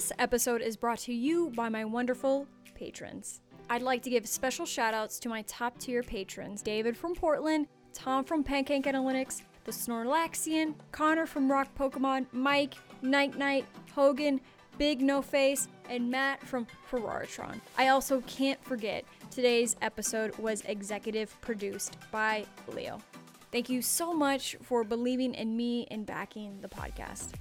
This episode is brought to you by my wonderful patrons. I'd like to give special shout outs to my top tier patrons David from Portland, Tom from Pancake Analytics, the Snorlaxian, Connor from Rock Pokemon, Mike, Night Knight, Hogan, Big No Face, and Matt from Ferraritron. I also can't forget today's episode was executive produced by Leo. Thank you so much for believing in me and backing the podcast.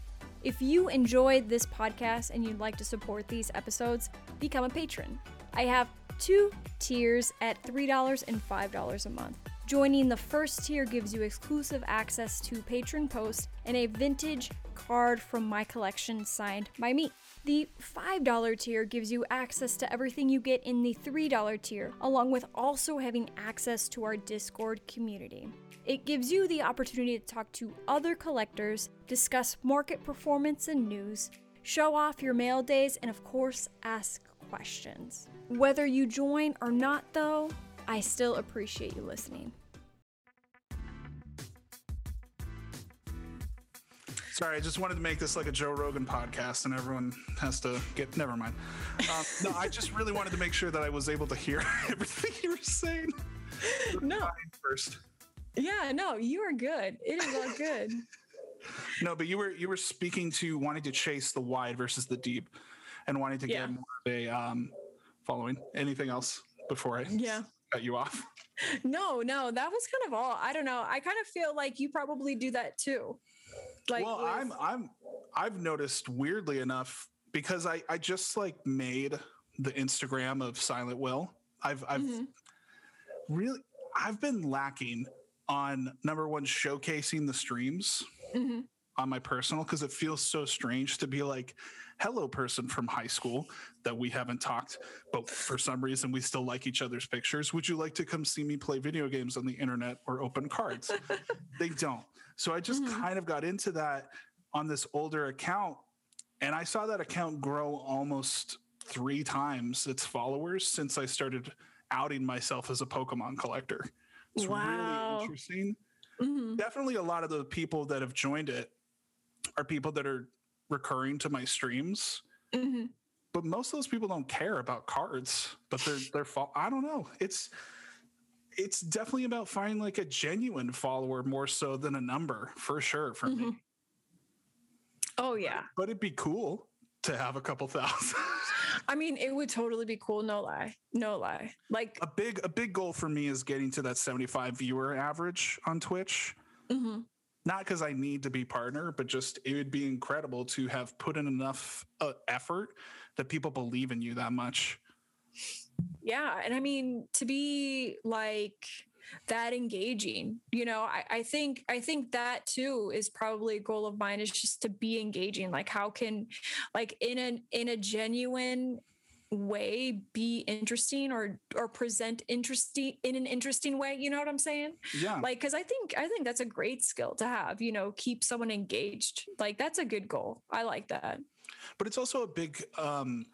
If you enjoyed this podcast and you'd like to support these episodes, become a patron. I have two tiers at $3 and $5 a month. Joining the first tier gives you exclusive access to patron posts and a vintage card from my collection signed by me. The $5 tier gives you access to everything you get in the $3 tier, along with also having access to our Discord community. It gives you the opportunity to talk to other collectors, discuss market performance and news, show off your mail days, and of course, ask questions. Whether you join or not, though, I still appreciate you listening. Sorry, I just wanted to make this like a Joe Rogan podcast, and everyone has to get. Never mind. Um, no, I just really wanted to make sure that I was able to hear everything you were saying. No. First. Yeah, no, you are good. It is all good. No, but you were you were speaking to wanting to chase the wide versus the deep, and wanting to Yeah. get more of a um, following. Anything else before I Yeah. cut you off? No, no, that was kind of all. I don't know. I kind of feel like you probably do that too. Like, well, with- I'm I'm I've noticed weirdly enough because I I just like made the Instagram of Silent Will. I've I've Mhm. really I've been lacking on number one showcasing the streams Mhm. on my personal because it feels so strange to be like hello person from high school that we haven't talked but for some reason we still like each other's pictures would you like to come see me play video games on the internet or open cards they don't so i just Mhm. kind of got into that on this older account and i saw that account grow almost three times its followers since i started outing myself as a pokemon collector it's Wow. really interesting Mhm. definitely a lot of the people that have joined it are people that are recurring to my streams Mhm. but most of those people don't care about cards but they're they're fo- i don't know it's it's definitely about finding like a genuine follower more so than a number for sure for me Mhm. Oh yeah. but it'd be cool to have a couple thousand I mean, it would totally be cool. No lie. No lie. Like, a big a big goal for me is getting to that 75 viewer average on twitch mhm. not because I need to be partner, but just it would be incredible to have put in enough uh, effort that people believe in you that much. Yeah. And I mean, to be like that engaging, you know, I, I think, I think that too is probably a goal of mine is just to be engaging. Like, how can, like, in an, in a genuine, way be interesting or or present interesting in an interesting way you know what i'm saying Yeah, like because i think i think that's a great skill to have you know keep someone engaged like that's a good goal i like that but it's also a big um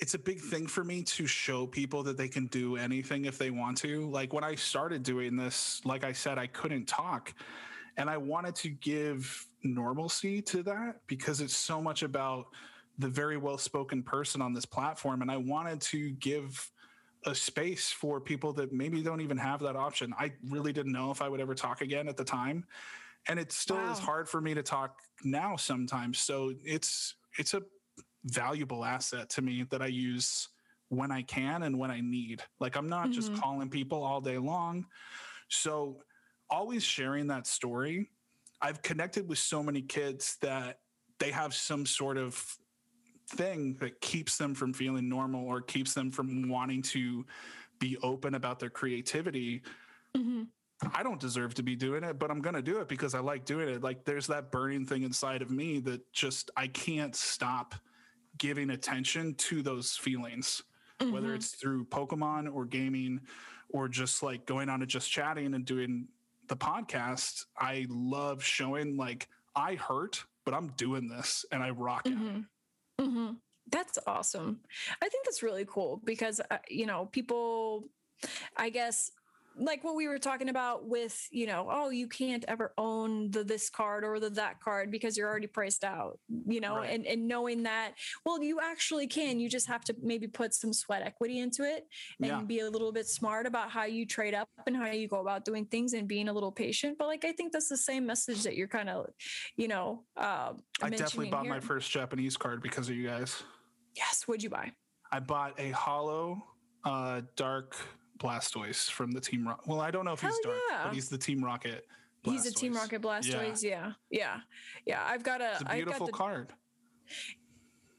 it's a big thing for me to show people that they can do anything if they want to. Like when I started doing this, like I said, I couldn't talk. And I wanted to give normalcy to that because it's so much about the very well spoken person on this platform. And I wanted to give a space for people that maybe don't even have that option. I really didn't know if I would ever talk again at the time. And it still is hard for me to talk now sometimes. So it's it's a valuable asset to me that I use when I can and when I need. Like I'm not just Mhm. calling people all day long. So always sharing that story. I've connected with so many kids that they have some sort of thing that keeps them from feeling normal or keeps them from wanting to be open about their creativity. Mhm. I don't deserve to be doing it, but I'm going to do it because I like doing it. Like there's that burning thing inside of me that just I can't stop giving attention to those feelings, whether Mhm. it's through Pokemon or gaming or just like going on and just chatting and doing the podcast. I love showing like I hurt, but I'm doing this and I rock it. Mhm. Mhm. That's awesome. I think that's really cool because uh, you know people. I guess like what we were talking about with you know oh you can't ever own the this card or the that card because you're already priced out you know Right. and and knowing that well you actually can you just have to maybe put some sweat equity into it and Yeah. be a little bit smart about how you trade up and how you go about doing things and being a little patient but like i think that's the same message that you're kind of you know uh, I definitely bought my first Japanese card because of you guys. yes what'd you buy I bought a holo uh, dark Blastoise from the Team Rocket. Well, I don't know if he's Hell dark, yeah. but he's the Team Rocket. he's a team rocket blastoise yeah yeah yeah, i've got a It's a I've got beautiful the- card.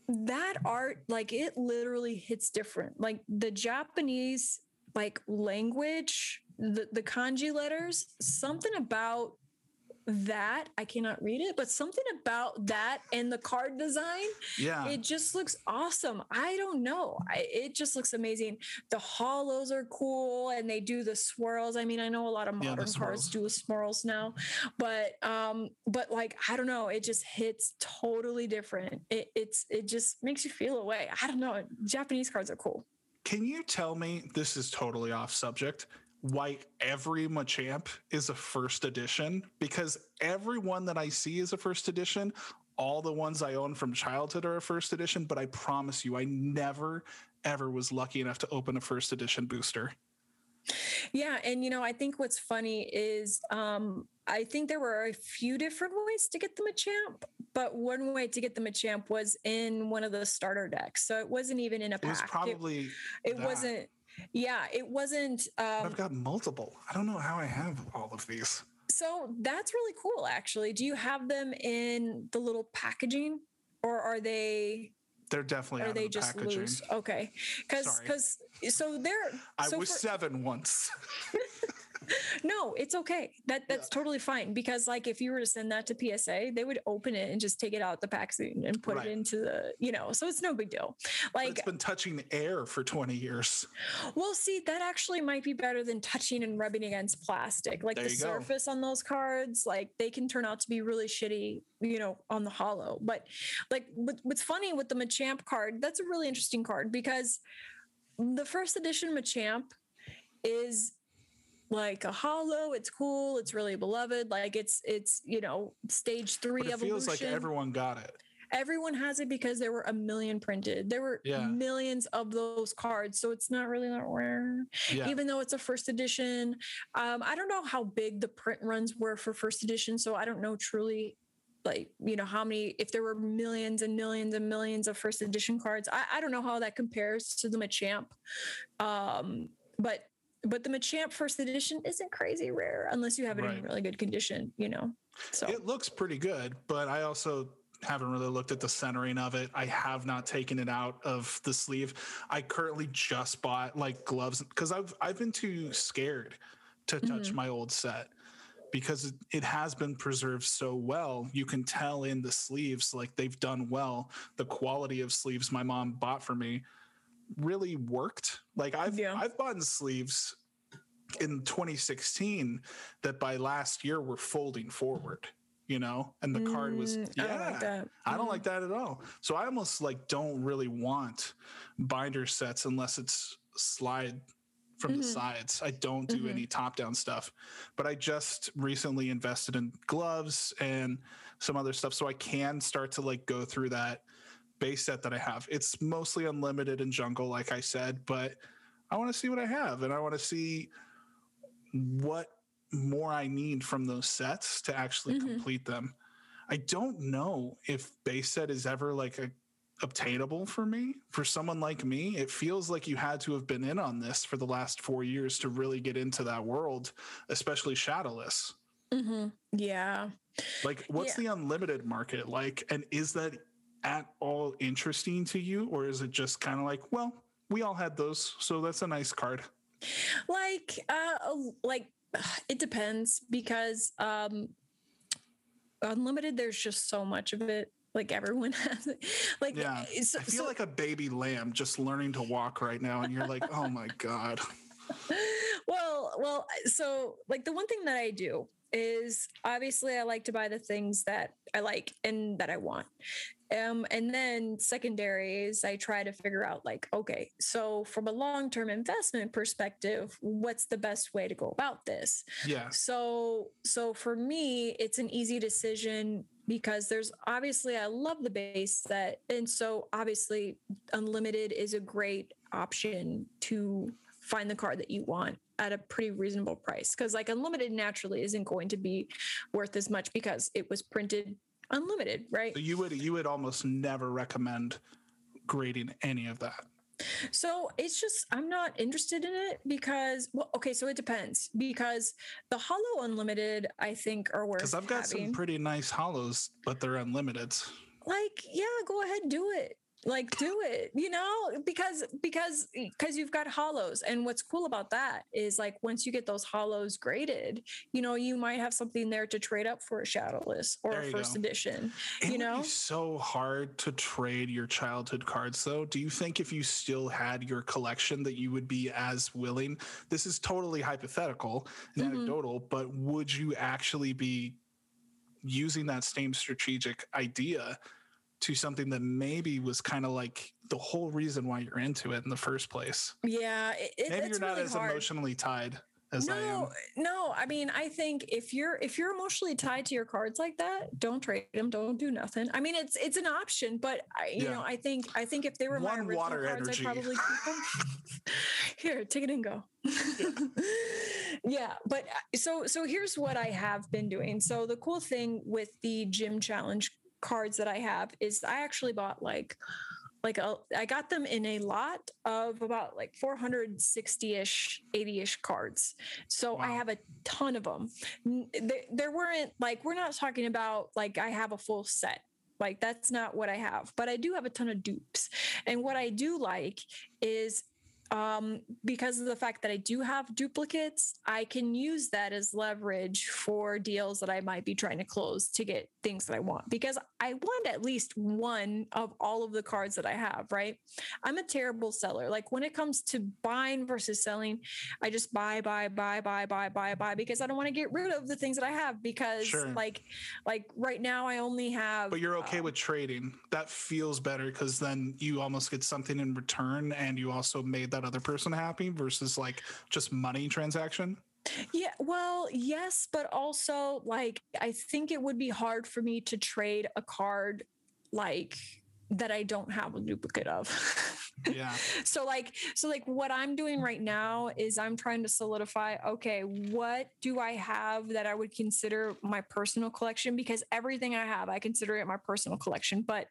that art like it literally hits different like the japanese like language the, the kanji letters something about that i cannot read it but something about that and the card design Yeah. it just looks awesome. I don't know. I, it just looks amazing. The holos are cool and they do the swirls. I mean i know a lot of Yeah, modern cards do swirls now but um but like i don't know. It just hits totally different. It, it's it just makes you feel away i don't know. Japanese cards are cool. Can you tell me this is totally off subject? Why every Machamp is a first edition? Because every one that I see is a first edition. All the ones I own from childhood are a first edition, but I promise you, I never ever was lucky enough to open a first edition booster. Yeah, and you know, I think what's funny is um I think there were a few different ways to get the Machamp, but one way to get the Machamp was in one of the starter decks. So it wasn't even in a pack. It was pack. It- probably. it, wasn't yeah, it wasn't um I've got multiple. I don't know how I have all of these. so that's really cool actually. Do you have them in the little packaging or are they They're definitely are they the just packaging. loose? Okay. Cuz cuz so they're I so was for- seven once. No, it's okay. That that's totally fine because like if you were to send that to PSA, they would open it and just take it out the packaging and put Right. it into the, you know, so it's no big deal. But Like it's been touching the air for 20 years. Well, see, that actually might be better than touching and rubbing against plastic. Like There the you go. surface on those cards, like they can turn out to be really shitty, you know, on the holo. But like what, what's funny with the Machamp card, that's a really interesting card because the first edition Machamp is like a holo. It's cool. It's really beloved. Like it's it's you know stage three But it evolution feels like everyone got it. everyone has it because there were a million printed. There were Yeah. millions of those cards, so it's not really that rare. Yeah. Even though it's a first edition, um, I don't know how big the print runs were for first edition, so I don't know truly. Like you know how many if there were millions and millions and millions of first edition cards I, I don't know how that compares to the Machamp um but but the Machamp first edition isn't crazy rare unless you have it in really good condition you know so It looks pretty good, but I also haven't really looked at the centering of it. I have not taken it out of the sleeve. I currently just bought like gloves because I've I've been too scared to touch Mhm. my old set because it, it has been preserved so well. You can tell in the sleeves like they've done well. The quality of sleeves my mom bought for me really worked. Like I've Yeah. I've bought sleeves in 2016 that by last year were folding forward, you know, and the card was Mm, yeah. I don't like that I don't like that at all. So I almost like don't really want binder sets unless it's slide from the Mhm. sides. I don't do Mhm. any top down stuff. But I just recently invested in gloves and some other stuff so I can start to like go through that base set that I have. It's mostly unlimited in jungle like I said, but I want to see what I have and I want to see what more I need from those sets to actually Mhm. complete them. I don't know if base set is ever like a obtainable for me. For someone like me, it feels like you had to have been in on this for the last 4 years to really get into that world, especially shadowless. Mhm. yeah Like what's Yeah. the unlimited market like and is that at all interesting to you or is it just kind of like, well, we all had those, so that's a nice card. like uh like it depends because um unlimited there's just so much of it like everyone has it like Yeah. it's- I feel so- like a baby lamb just learning to walk right now and you're like, "Oh my god." well well so like the one thing that i do is obviously i like to buy the things that i like and that i want Um, and then secondaries, I try to figure out like, okay, so from a long term investment perspective, what's the best way to go about this? Yeah. So, so for me, it's an easy decision because there's obviously I love the base set, and so obviously unlimited is a great option to find the card that you want at a pretty reasonable price because like unlimited naturally isn't going to be worth as much because it was printed unlimited, right? So you would you would almost never recommend grading any of that. So it's just I'm not interested in it because well, okay, so it depends because the holo Unlimited I think are worth. Because I've got having. some pretty nice holos, but they're unlimited. like yeah, go ahead do it like do it you know because because because you've got holos and what's cool about that is like once you get those holos graded you know you might have something there to trade up for a shadowless or a first go. edition It you know so hard to trade your childhood cards, though. Do you think if you still had your collection that you would be as willing? This is totally hypothetical and Mhm. anecdotal, but would you actually be using that same strategic idea to something that maybe was kind of like the whole reason why you're into it in the first place? yeah it, Maybe you're not really as hard. emotionally tied as I am. no no i mean i think if you're if you're emotionally tied to your cards like that don't trade them don't do nothing i mean it's it's an option but i you Yeah. know i think i think if they were my One original water cards energy. i'd probably keep them here take it and go yeah but uh, so so here's what i have been doing so the cool thing with the gym challenge cards that i have is i actually bought like like a, I got them in a lot of about like 460ish 80ish cards. So i have a ton of them there, there weren't like we're not talking about like i have a full set. Like that's not what i have but i do have a ton of dupes. And what i do like is um, because of the fact that I do have duplicates, I can use that as leverage for deals that I might be trying to close to get things that I want. Because I want at least one of all of the cards that I have, right? I'm a terrible seller. Like when it comes to buying versus selling, I just buy, buy, buy, buy, buy, buy, buy because I don't want to get rid of the things that I have because Sure. like like right now I only have But you're okay um, with trading. That feels better because then you almost get something in return and you also made that other person happy versus like just money transaction. Yeah, well, yes, but also like I think it would be hard for me to trade a card like that I don't have a duplicate of. Yeah. so like so like what I'm doing right now is I'm trying to solidify okay, what do I have that I would consider my personal collection because everything I have I consider it my personal collection, but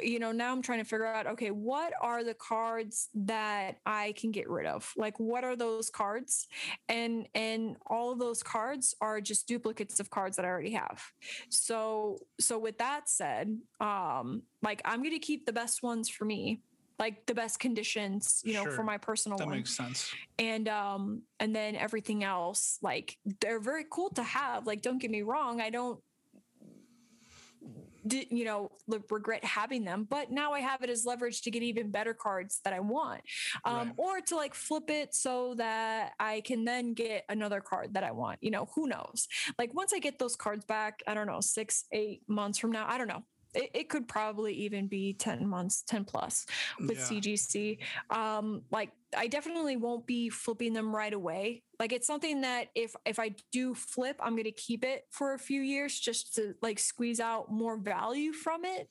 you know, now I'm trying to figure out okay, what are the cards that I can get rid of? Like what are those cards? and and all of those cards are just duplicates of cards that I already have. So so with that said, um like I'm going to keep the best ones for me, like the best conditions, you know, Sure. for my personal life. That one. makes sense. and um and then everything else like they're very cool to have. Like don't get me wrong, I don't you know regret having them but now i have it as leverage to get even better cards that i want um, Right. or to like flip it so that i can then get another card that i want you know who knows like once i get those cards back i don't know six eight months from now i don't know it, it could probably even be 10 months 10 plus with Yeah. cgc um like i definitely won't be flipping them right away. Like it's something that if if i do flip i'm going to keep it for a few years just to like squeeze out more value from it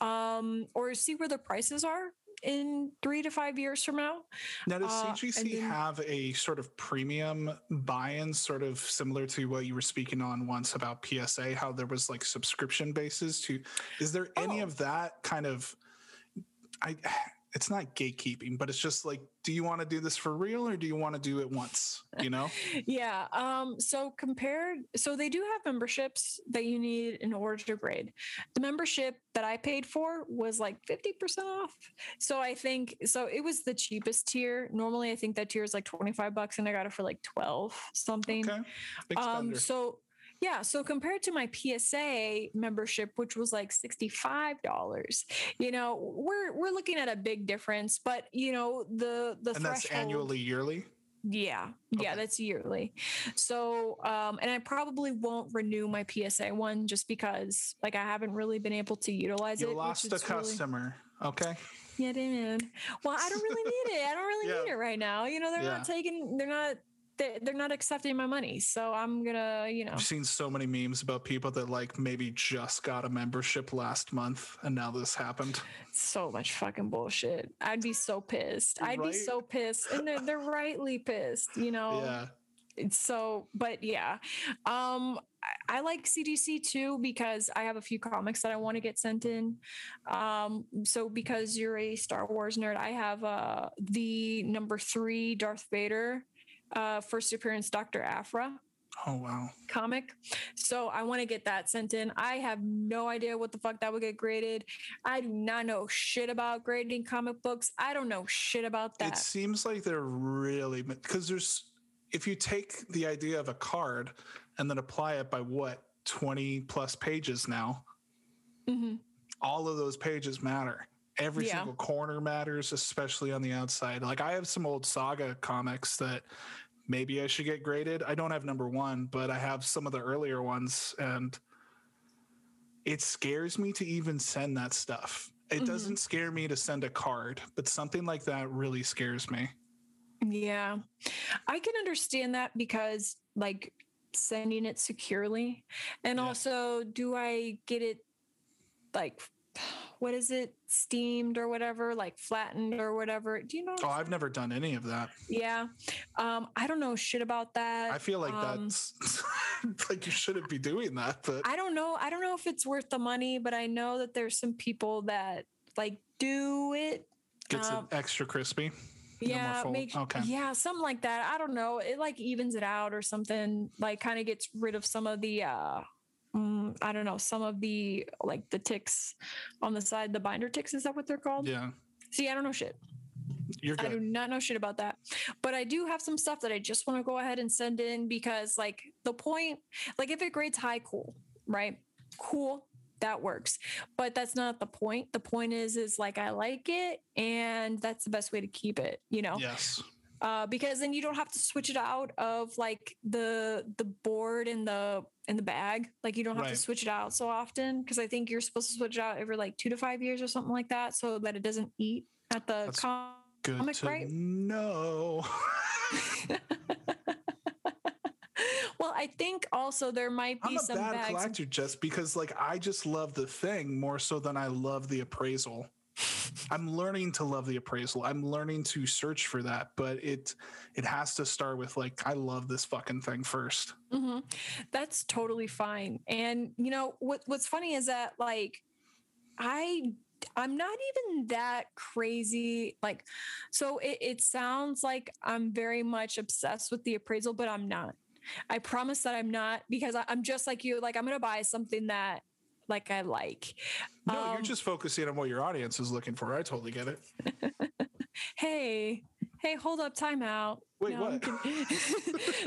um or see where the prices are in three to five years from now Now, does Uh, CGC then- have a sort of premium buy-in, sort of similar to what you were speaking on once about PSA? How there was like subscription bases to? Is there any Oh. of that kind of? I, it's not gatekeeping, but it's just like, do you want to do this for real or do you want to do it once? You know? yeah um so compared so they do have memberships that you need in order to grade the membership that i paid for was like 50% off so i think so it was the cheapest tier normally i think that tier is like 25 bucks and i got it for like 12 something Okay. Um so yeah so compared to my psa membership which was like $65 you know we're we're looking at a big difference but you know the the and that's annually, yearly. Yeah. Yeah, that's yearly. So, um, and I probably won't renew my PSA one just because like I haven't really been able to utilize You it. which lost a is really- customer. Okay. Yeah, dude. Well, I don't really need it. I don't really Yeah. need it right now. You know, they're Yeah. not taking, they're not, they- they're not accepting my money. So I'm gonna, you know, I've seen so many memes about people that like maybe just got a membership last month and now this happened. so much fucking bullshit. I'd be so pissed. I'd be so pissed, and they're they're rightly pissed. You know. Yeah. It's so, but yeah, um, I, I like CGC too because I have a few comics that I want to get sent in. Um, so because you're a Star Wars nerd, I have uh the number three Darth Vader, uh, first appearance Doctor Aphra Oh wow. comic. So I want to get that sent in. I have no idea what the fuck that would get graded. I do not know shit about grading comic books. I don't know shit about that. It seems like they're really because there's if you take the idea of a card and then apply it by what 20 plus pages now, Mhm. all of those pages matter. Every Yeah. single corner matters, especially on the outside. Like I have some old saga comics that maybe I should get graded. I don't have number one, but I have some of the earlier ones, and it scares me to even send that stuff. It Mhm. doesn't scare me to send a card, but something like that really scares me. Yeah. I can understand that because like sending it securely and Yeah. also do I get it like what is it steamed or whatever like flattened or whatever do you know Oh, I've never done any of that. Yeah. Um, I don't know shit about that. I feel like Um, that's like you shouldn't be doing that, but I don't know. I don't know if it's worth the money, but I know that there's some people that like do it. gets um, it extra crispy. Yeah, make Okay. yeah, something like that. I don't know. It like evens it out or something. Like kind of gets rid of some of the uh mm, I don't know, some of the like the ticks on the side, the binder ticks, is that what they're called? Yeah, See, I don't know shit. you're good. I do not know shit about that. But I do have some stuff that I just want to go ahead and send in because, like, the point, like, if it grades high, cool, right? Cool, that works. But that's not the point. The point is, is like, I like it, and that's the best way to keep it, you know? Yes. Uh, because then you don't have to switch it out of like the the board and the in the bag. Like you don't have Right. to switch it out so often because I think you're supposed to switch it out every like two to five years or something like that, so that it doesn't eat at the That's com- Good Comic, to right? know. well, I think also there might be I'm a some bad collector just because like I just love the thing more so than I love the appraisal. I'm learning to love the appraisal. I'm learning to search for that, but it it has to start with like I love this fucking thing first. hmm That's totally fine. And you know what? What's funny is that like I I'm not even that crazy. Like, so it, it sounds like I'm very much obsessed with the appraisal, but I'm not. I promise that I'm not because I, I'm just like you. Like, I'm gonna buy something that like I like. No, you're Um, just focusing on what your audience is looking for. I totally get it. hey, hey, hold up, time out. Wait, no, I'm what? kidding.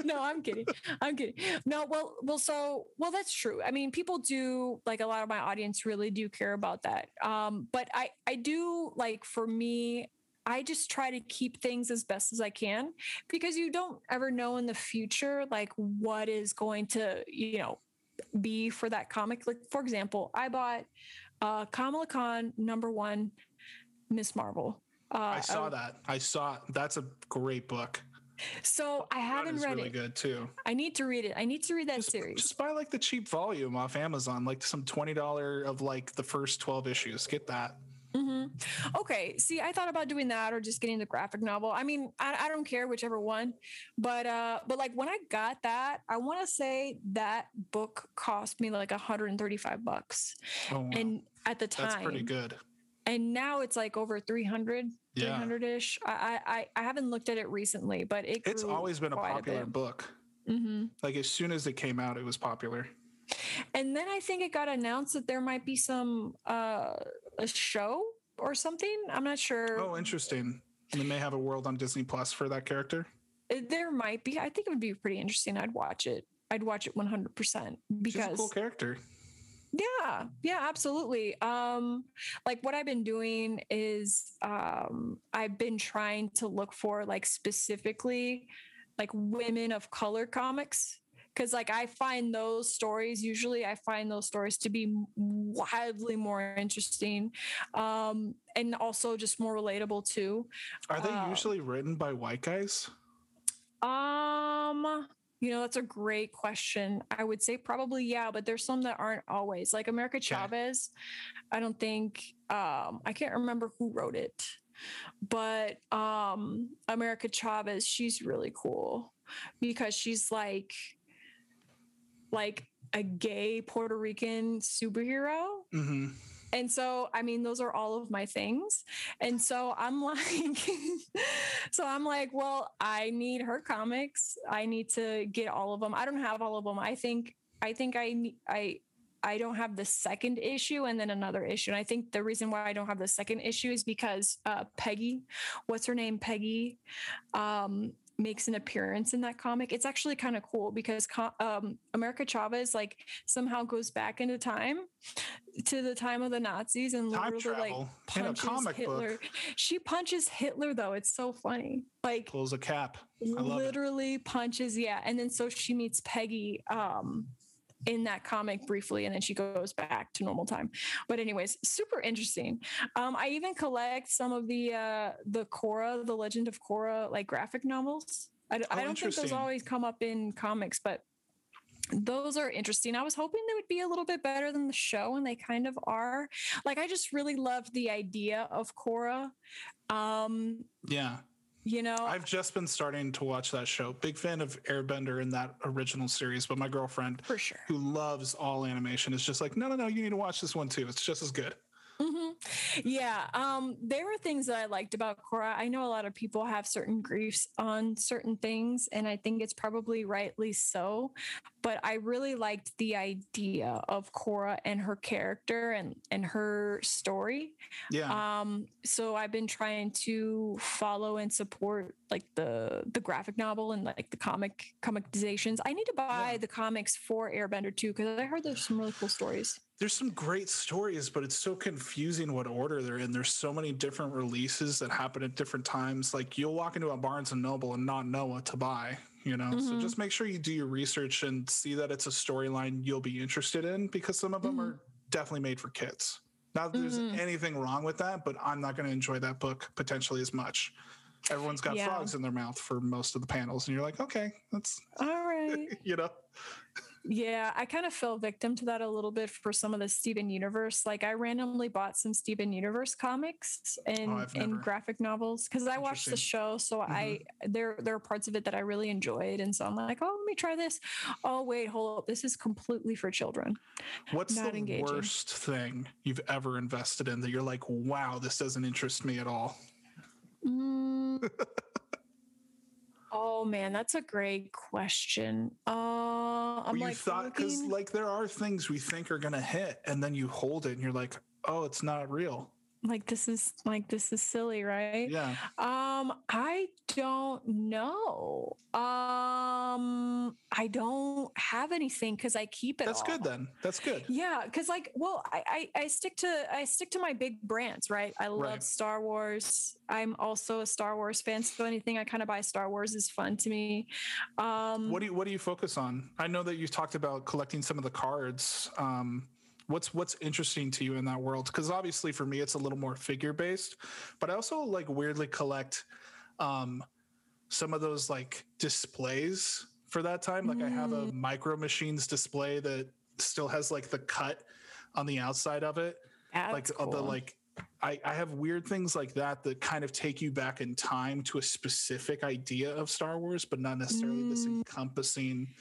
no, I'm kidding. I'm kidding. No, well, well, so well, that's true. I mean, people do like a lot of my audience really do care about that. Um, but I, I do like for me, I just try to keep things as best as I can because you don't ever know in the future like what is going to, you know, be for that comic. Like for example, I bought uh Kamala Khan number one, Ms. Marvel. Uh, I saw I- that. I saw that's a great book. So I haven't read really it. good too. I need to read it. I need to read that Just, series. just buy like the cheap volume off Amazon, like some twenty dollar of like the first twelve issues. Get that. Hmm Okay. See, I thought about doing that or just getting the graphic novel. I mean, I, I don't care whichever one, but uh, but like when I got that, I want to say that book cost me like 135 bucks, Oh, wow. and at the time, that's pretty good. and now it's like over 300, Yeah. 300 ish. I, I I haven't looked at it recently, but it It's always been a popular bit. book. Mhm. Like as soon as it came out, it was popular. And then I think it got announced that there might be some uh a show or something. I'm not sure. Oh, interesting. They may have a world on Disney Plus for that character. Uh, There might be. I think it would be pretty interesting. I'd watch it. I'd watch it 100% She's a because cool character. Yeah, yeah, absolutely. Um, like what I've been doing is um, I've been trying to look for like specifically like women of color comics because like I find those stories usually I find those stories to be wildly more interesting, um, and also just more relatable too. Are they Uh, usually written by white guys? Um, you know, that's a great question. I would say probably yeah, but there's some that aren't always. Like America Chavez, I don't think um I can't remember who wrote it. But um America Chavez, she's really cool because she's like like a gay Puerto Rican superhero hmm and so, I mean, those are all of my things. And so I'm like, so I'm like, well, I need her comics. I need to get all of them. I don't have all of them. I think, I think I, I, I don't have the second issue and then another issue. And I think the reason why I don't have the second issue is because uh, Peggy, what's her name? Peggy, um, makes an appearance in that comic. It's actually kind of cool because um, America Chavez like somehow goes back into time to the time of the Nazis and Time literally like travel in a punches comic Hitler. book She punches Hitler though. It's so funny. Like pulls a cap. I love it. literally punches yeah and then so she meets peggy um in that comic briefly and then she goes back to normal time but anyways super interesting um i even collect some of the uh the Korra the legend of Korra like graphic novels i, Oh, I don't think those always come up in comics but those are interesting. I was hoping they would be a little bit better than the show, and they kind of are. Like, I just really loved the idea of Korra. Um, Yeah. You know, I've just been starting to watch that show. Big fan of Airbender in that original series, but my girlfriend, for sure. who loves all animation, is just like, no, no, no, you need to watch this one too. It's just as good. Yeah, um, there were things that I liked about Korra. I know a lot of people have certain griefs on certain things, and I think it's probably rightly so. But I really liked the idea of Korra and her character and and her story. Yeah. Um, so I've been trying to follow and support like the the graphic novel and like the comic comicizations. I need to buy Yeah. the comics for Airbender too because I heard there's some really cool stories. There's some great stories, but it's so confusing what order they're in. There's so many different releases that happen at different times. Like you'll walk into a Barnes and Noble and not know what to buy, you know? So Mhm. just make sure you do your research and see that it's a storyline you'll be interested in because some of them Mhm. are definitely made for kids. Not that there's Mhm. anything wrong with that, but I'm not going to enjoy that book potentially as much. Everyone's got Yeah. frogs in their mouth for most of the panels, and you're like, okay, that's All right. you know, Yeah, I kind of fell victim to that a little bit for some of the Steven Universe. Like I randomly bought some Steven Universe comics and Oh, and graphic novels because I watched the show, so I Mm-hmm. there there are parts of it that I really enjoyed, and so I'm like, oh, let me try this. Oh wait, hold up, this is completely for children. What's Not the engaging. worst thing you've ever invested in that you're like, wow, this doesn't interest me at all? Mm. oh man, that's a great question. Uh, I'm you like thought because looking- like there are things we think are gonna hit, and then you hold it and you're like, oh, it's not real. Like this is like this is silly, right? Yeah. Um, I don't know. Um, I don't have anything because I keep it. That's all. good then. That's good. Yeah, because like, well, I, I I stick to I stick to my big brands, right? I love Right. Star Wars. I'm also a Star Wars fan, so anything I kind of buy Star Wars is fun to me. Um, What do you what do you focus on? I know that you talked about collecting some of the cards. Um, what's what's interesting to you in that world? Because obviously for me it's a little more figure based, but I also like weirdly collect um, some of those like displays for that time. Like I have a Mm. micro machines display that still has like the cut on the outside of it. that's like of the like I, I have weird things like that that kind of take you back in time to a specific idea of Star Wars, but not necessarily this Mm. encompassing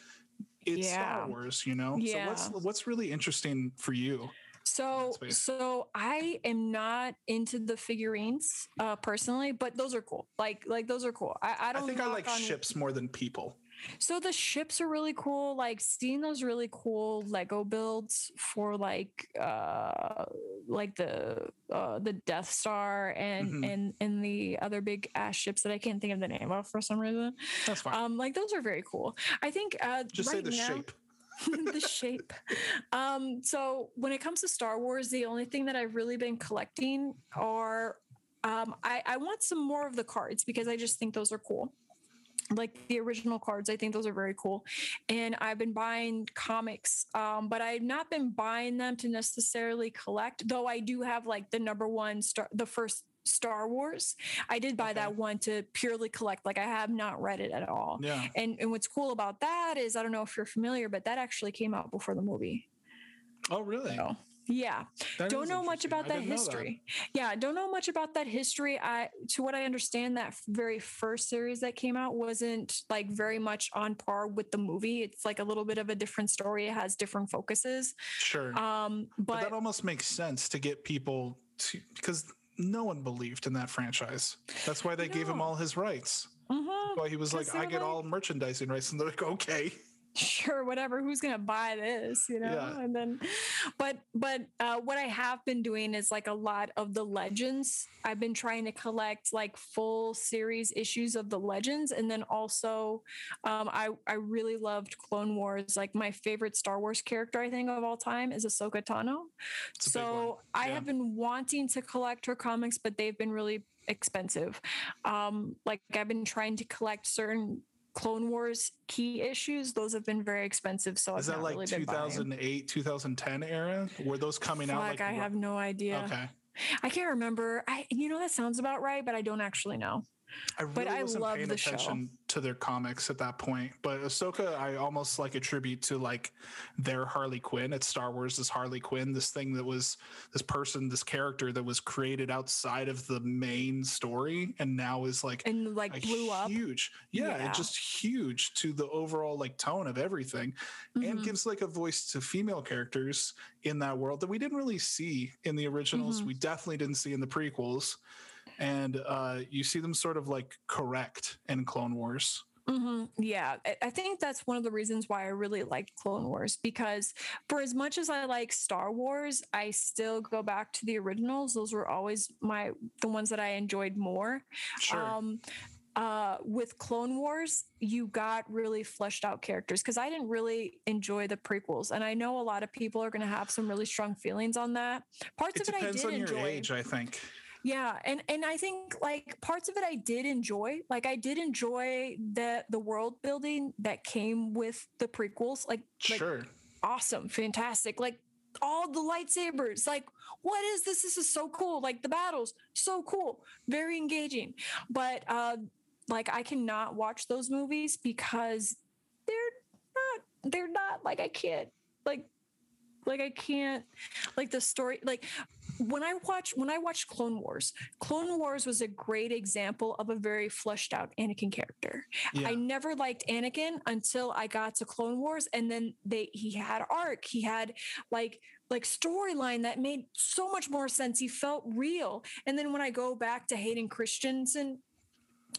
it's Star Wars, you know? Yeah. So what's what's really interesting for you? So, so I am not into the figurines uh, personally, but those are cool. Like, like those are cool. I, I I, don't. I think I like on- ships more than people. So the ships are really cool. Like seeing those really cool Lego builds for like, uh, like the uh, the Death Star and Mhm. and and the other big ass ships that I can't think of the name of for some reason. That's fine. Um, like those are very cool. I think uh, Just right say the now, shape. the shape. Um, so when it comes to Star Wars, the only thing that I've really been collecting are um, I, I want some more of the cards because I just think those are cool like the original cards i think those are very cool and i've been buying comics um, but i've not been buying them to necessarily collect though i do have like the number one star the first Star Wars. I did buy okay. that one to purely collect. Like I have not read it at all. Yeah. And and what's cool about that is I don't know if you're familiar, but that actually came out before the movie. Oh, really? So, yeah. That don't know much about that history. That. Yeah, don't know much about that history. I to what I understand that very first series that came out wasn't like very much on par with the movie. It's like a little bit of a different story. It has different focuses. Sure. Um but, but that almost makes sense to get people to because no one believed in that franchise. That's why they no. gave him all his rights. Mm-hmm. Why he was like, I get like, all merchandising rights, and they're like, okay sure whatever who's gonna buy this you know? Yeah. and then but but uh, what i have been doing is like a lot of the legends. I've been trying to collect like full series issues of the legends and then also um, i i really loved clone wars. Like my favorite star wars character i think of all time is ahsoka tano. So yeah. i have been wanting to collect her comics but they've been really expensive. Um like i've been trying to collect certain Clone Wars key issues, those have been very expensive. So is I've that like really 2008, 2010 era? Were those coming Fuck, out? Like I have no idea. Okay. I can't remember. I you know that sounds about right, but I don't actually know. I really but wasn't I paying attention show. to their comics at that point. But Ahsoka, I almost like attribute to like their Harley Quinn. It's Star Wars as Harley Quinn, this thing that was this person, this character that was created outside of the main story, and now is like and like blew up huge, yeah, yeah. just huge to the overall like tone of everything, mm-hmm. and gives like a voice to female characters in that world that we didn't really see in the originals. Mm-hmm. We definitely didn't see in the prequels and uh, you see them sort of like correct in Clone Wars. Mm-hmm. Yeah, I think that's one of the reasons why I really like Clone Wars because for as much as I like Star Wars, I still go back to the originals. Those were always my the ones that I enjoyed more. Sure. Um, uh, with Clone Wars, you got really fleshed out characters because I didn't really enjoy the prequels, and I know a lot of people are going to have some really strong feelings on that. Parts it of it I did on enjoy. Your age, I think. Yeah, and and I think like parts of it I did enjoy. Like I did enjoy the the world building that came with the prequels. Like sure, awesome, fantastic. Like all the lightsabers. Like what is this? This is so cool. Like the battles, so cool, very engaging. But uh, like I cannot watch those movies because they're not. They're not like I can't like like I can't like the story like when I watch when I watched Clone Wars, Clone Wars was a great example of a very fleshed out Anakin character. Yeah. I never liked Anakin until I got to Clone Wars, and then they he had arc, he had like like storyline that made so much more sense. He felt real. And then when I go back to Hayden Christensen,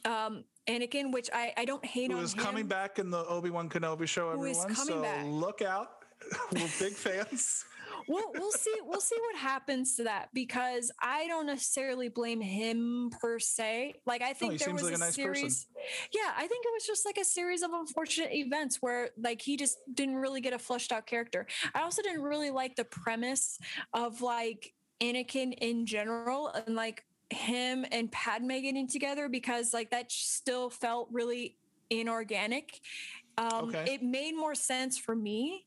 um, Anakin, which I, I don't hate who on is coming back in the Obi Wan Kenobi show, everyone. so back. look out. We're big fans we'll we'll see we'll see what happens to that because I don't necessarily blame him per se. Like I think there was like a, a nice series. Person. Yeah, I think it was just like a series of unfortunate events where like he just didn't really get a fleshed out character. I also didn't really like the premise of like Anakin in general and like him and Padme getting together because like that still felt really inorganic. Um, okay. It made more sense for me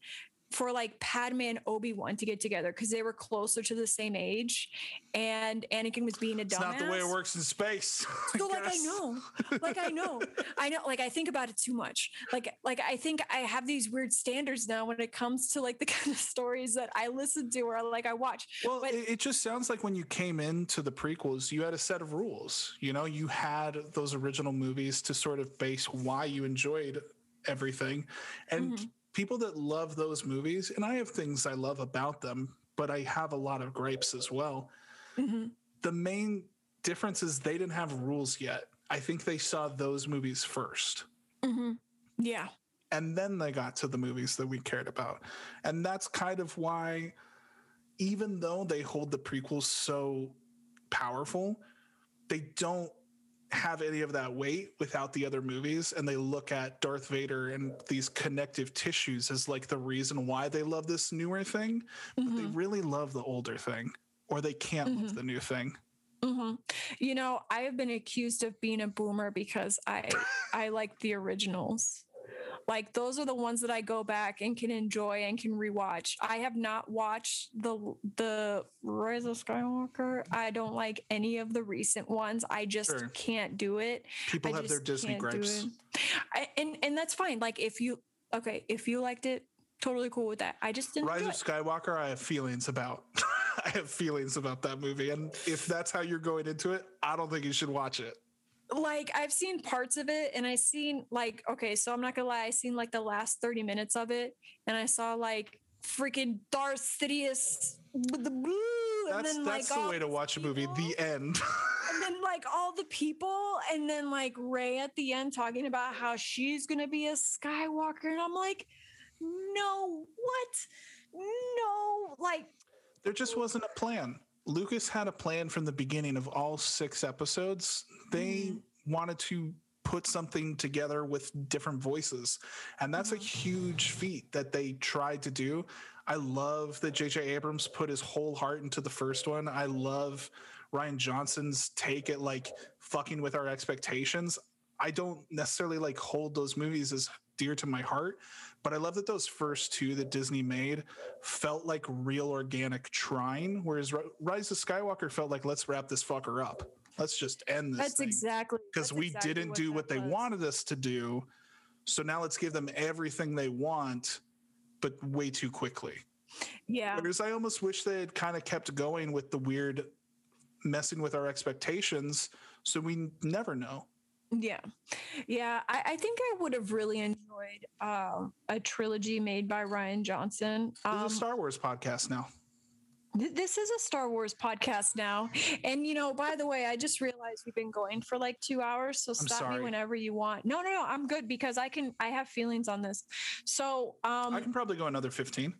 for like Padme and Obi Wan to get together because they were closer to the same age, and Anakin was being a dumbass. It's not the way it works in space. so like I know, like I know, I know, like I think about it too much. Like like I think I have these weird standards now when it comes to like the kind of stories that I listen to or like I watch. Well, but, it, it just sounds like when you came into the prequels, you had a set of rules. You know, you had those original movies to sort of base why you enjoyed everything, and. Mm-hmm people that love those movies, and I have things I love about them, but I have a lot of gripes as well. Mm-hmm. The main difference is they didn't have rules yet. I think they saw those movies 1st mm-hmm. Yeah. And then they got to the movies that we cared about. And that's kind of why, even though they hold the prequels so powerful, they don't have any of that weight without the other movies and they look at Darth Vader and these connective tissues as like the reason why they love this newer thing, but they Mhm. really love the older thing or they can't love Mhm. the new thing. hmm You know, I have been accused of being a boomer because I I like the originals. Like those are the ones that I go back and can enjoy and can rewatch. I have not watched the the Rise of Skywalker. I don't like any of the recent ones. I just Sure. can't do it. People I have their Disney gripes. I, and and that's fine. Like if you okay, if you liked it, totally cool with that. I just didn't. Rise of. Skywalker, I have feelings about. I have feelings about that movie. And if that's how you're going into it, I don't think you should watch it. Like I've seen parts of it and I seen like okay, so I'm not gonna lie, I seen like the last 30 minutes of it and I saw like freaking Darth Sidious with the blue and That's then that's like the way to watch a movie. The end. and then like all the people and then like Rey at the end talking about how she's gonna be a Skywalker and I'm like, no, what? No, like there just wasn't a plan. Lucas had a plan from the beginning of all six episodes. They wanted to put something together with different voices. And that's a Mhm. huge feat that they tried to do. I love that JJ Abrams put his whole heart into the first one. I love Rian Johnson's take at like fucking with our expectations. I don't necessarily like hold those movies as dear to my heart, but I love that those first two that Disney made felt like real organic trying, whereas Rise of Skywalker felt like let's wrap this fucker up. Let's just end this that's thing exactly because we exactly didn't what do what they was. wanted us to do. So now let's give them everything they want, but way too quickly. Yeah. Whereas I almost wish they had kind of kept going with the weird messing with our expectations, so we never know. Yeah. Yeah. I, I think I would have really enjoyed um, a trilogy made by Rian Johnson. This Um, is a Star Wars podcast now. th- this is a Star Wars podcast now. And, you know, by the way, I just realized we've been going for like two hours. So stop sorry. me whenever you want. No, no, no. I'm good because I can, I have feelings on this. So, um, I can probably go another 15.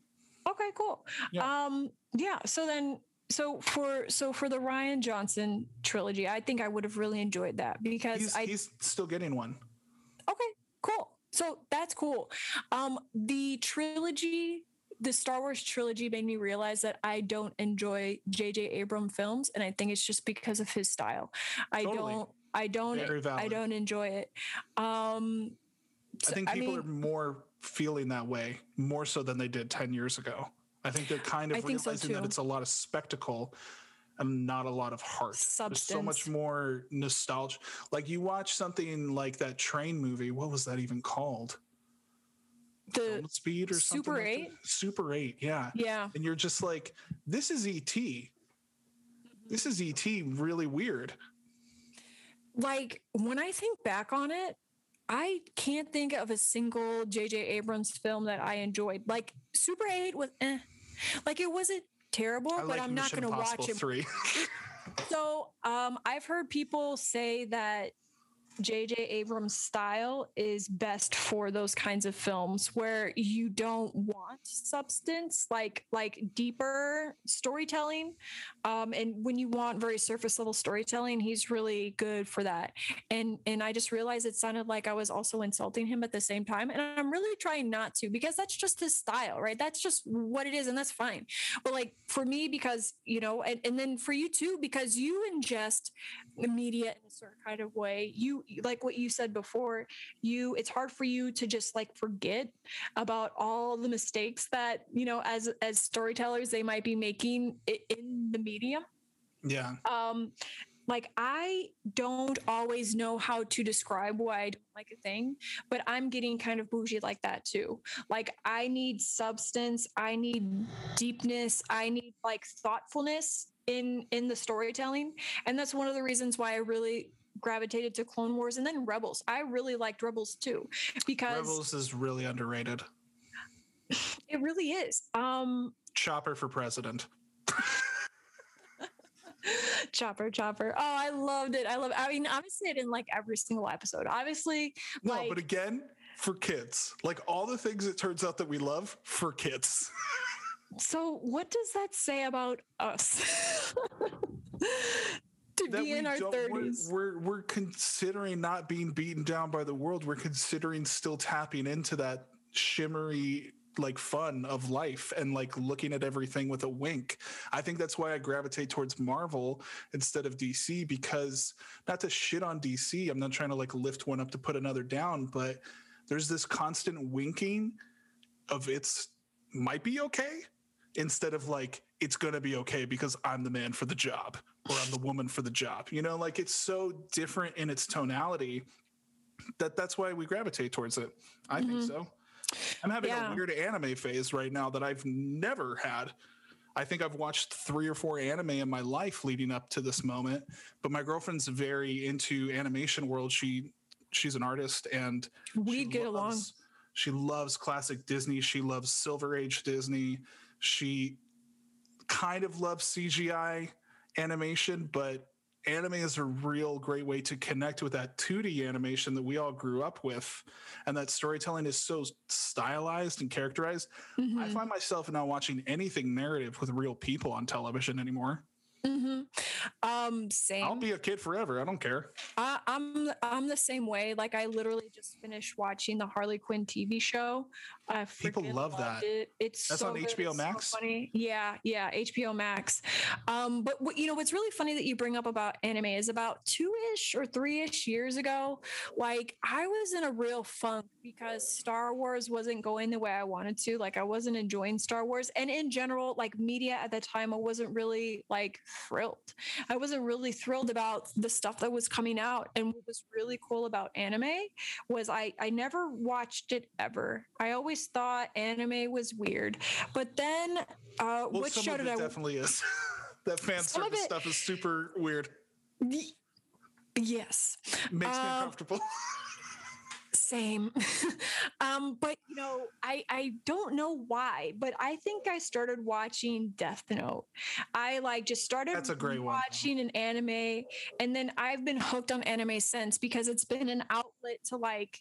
Okay, cool. Yeah. Um, yeah. So then, so for so for the Rian Johnson trilogy, I think I would have really enjoyed that because He's, I he's still getting one. okay, cool. So that's cool. Um, the trilogy, the Star Wars trilogy, made me realize that I don't enjoy J.J. Abram films, and I think it's just because of his style. I Totally. don't. I don't. I don't enjoy it. Um, I think people mean, are more feeling that way, more so than they did 10 years ago. I think they're kind I of so realizing that it's a lot of spectacle and not a lot of heart. There's so much more nostalgia. Like you watch something like that train movie, what was that even called? the Speed or something? Super like 8? Super 8, yeah. yeah. And you're just like, this is ET. This is ET really weird. like when I think back on it, I can't think of a single J.J. Abrams film that I enjoyed. Like Super 8 was, eh. like it wasn't terrible, but I'm not going to watch it. 3. So um, I've heard people say that J.J. Abrams' style is best for those kinds of films where you don't want substance, like like deeper storytelling, um, and when you want very surface level storytelling, he's really good for that. And and I just realized it sounded like I was also insulting him at the same time, and I'm really trying not to because that's just his style, right? That's just what it is, and that's fine. But like for me, because you know, and, and then for you too, because you ingest the media in a certain kind of way. You like what you said before, you it's hard for you to just like forget about all the mistakes that, you know, as as storytellers they might be making in the medium yeah. um like i don't always know how to describe why i don't like a thing but i'm getting kind of bougie like that too like i need substance i need deepness i need like thoughtfulness in in the storytelling and that's one of the reasons why i really gravitated to clone wars and then rebels i really liked rebels too because Rebels is really underrated. it really is um Chopper for president. chopper chopper oh i loved it i love i mean obviously i didn't like every single episode obviously No, like but again, for kids. Like all the things it turns out that we love for kids. so what does that say about us that be in our don't- we're- We're, we're considering not being beaten down by the world. We're considering still tapping into that shimmery like fun of life and like looking at everything with a wink. I think that's why I gravitate towards Marvel instead of DC because not to shit on DC, I'm not trying to like lift one up to put another down, but there's this constant winking of it's might be okay instead of like it's going to be okay because I'm the man for the job or I'm the woman for the job. You know, like it's so different in its tonality that that's why we gravitate towards it. I think mm-hmm. so. I'm having Yeah. a weird anime phase right now that I've never had. I think I've watched three or four anime in my life leading up to this moment, but my girlfriend's very into animation world. She she's an artist and she get along. She loves classic Disney. She loves Silver Age Disney. She kind of loves CGI animation, but anime is a real great way to connect with that 2D animation that we all grew up with. And that storytelling is so stylized and characterized. I Mhm. find myself not watching anything narrative with real people on television anymore. Mhm. Um, same. I'll be a kid forever. I don't care. I, I'm I'm the same way. Like I literally just finished watching the Harley Quinn TV show. I People love that. It. It's That's so on good. HBO It's so Max? funny. Yeah, yeah, HBO Max. Um, but what, you know what's really funny that you bring up about anime is about two ish or three ish years ago. Like I was in a real funk because Star Wars wasn't going the way I wanted to. Like I wasn't enjoying Star Wars, and in general, like media at the time, I wasn't really like thrilled. I wasn't really thrilled about the stuff that was coming out. And what was really cool about anime was I I never watched it ever. I always thought anime was weird. But then uh Well, some show of did it I definitely is. that fan Some service it- stuff is super weird. Yes. Makes me Um, uncomfortable. Same. um, but you know, I I don't know why, but I think I started watching Death Note. I like just started That's a great one. watching an anime, and then I've been hooked on anime since because it's been an outlet to like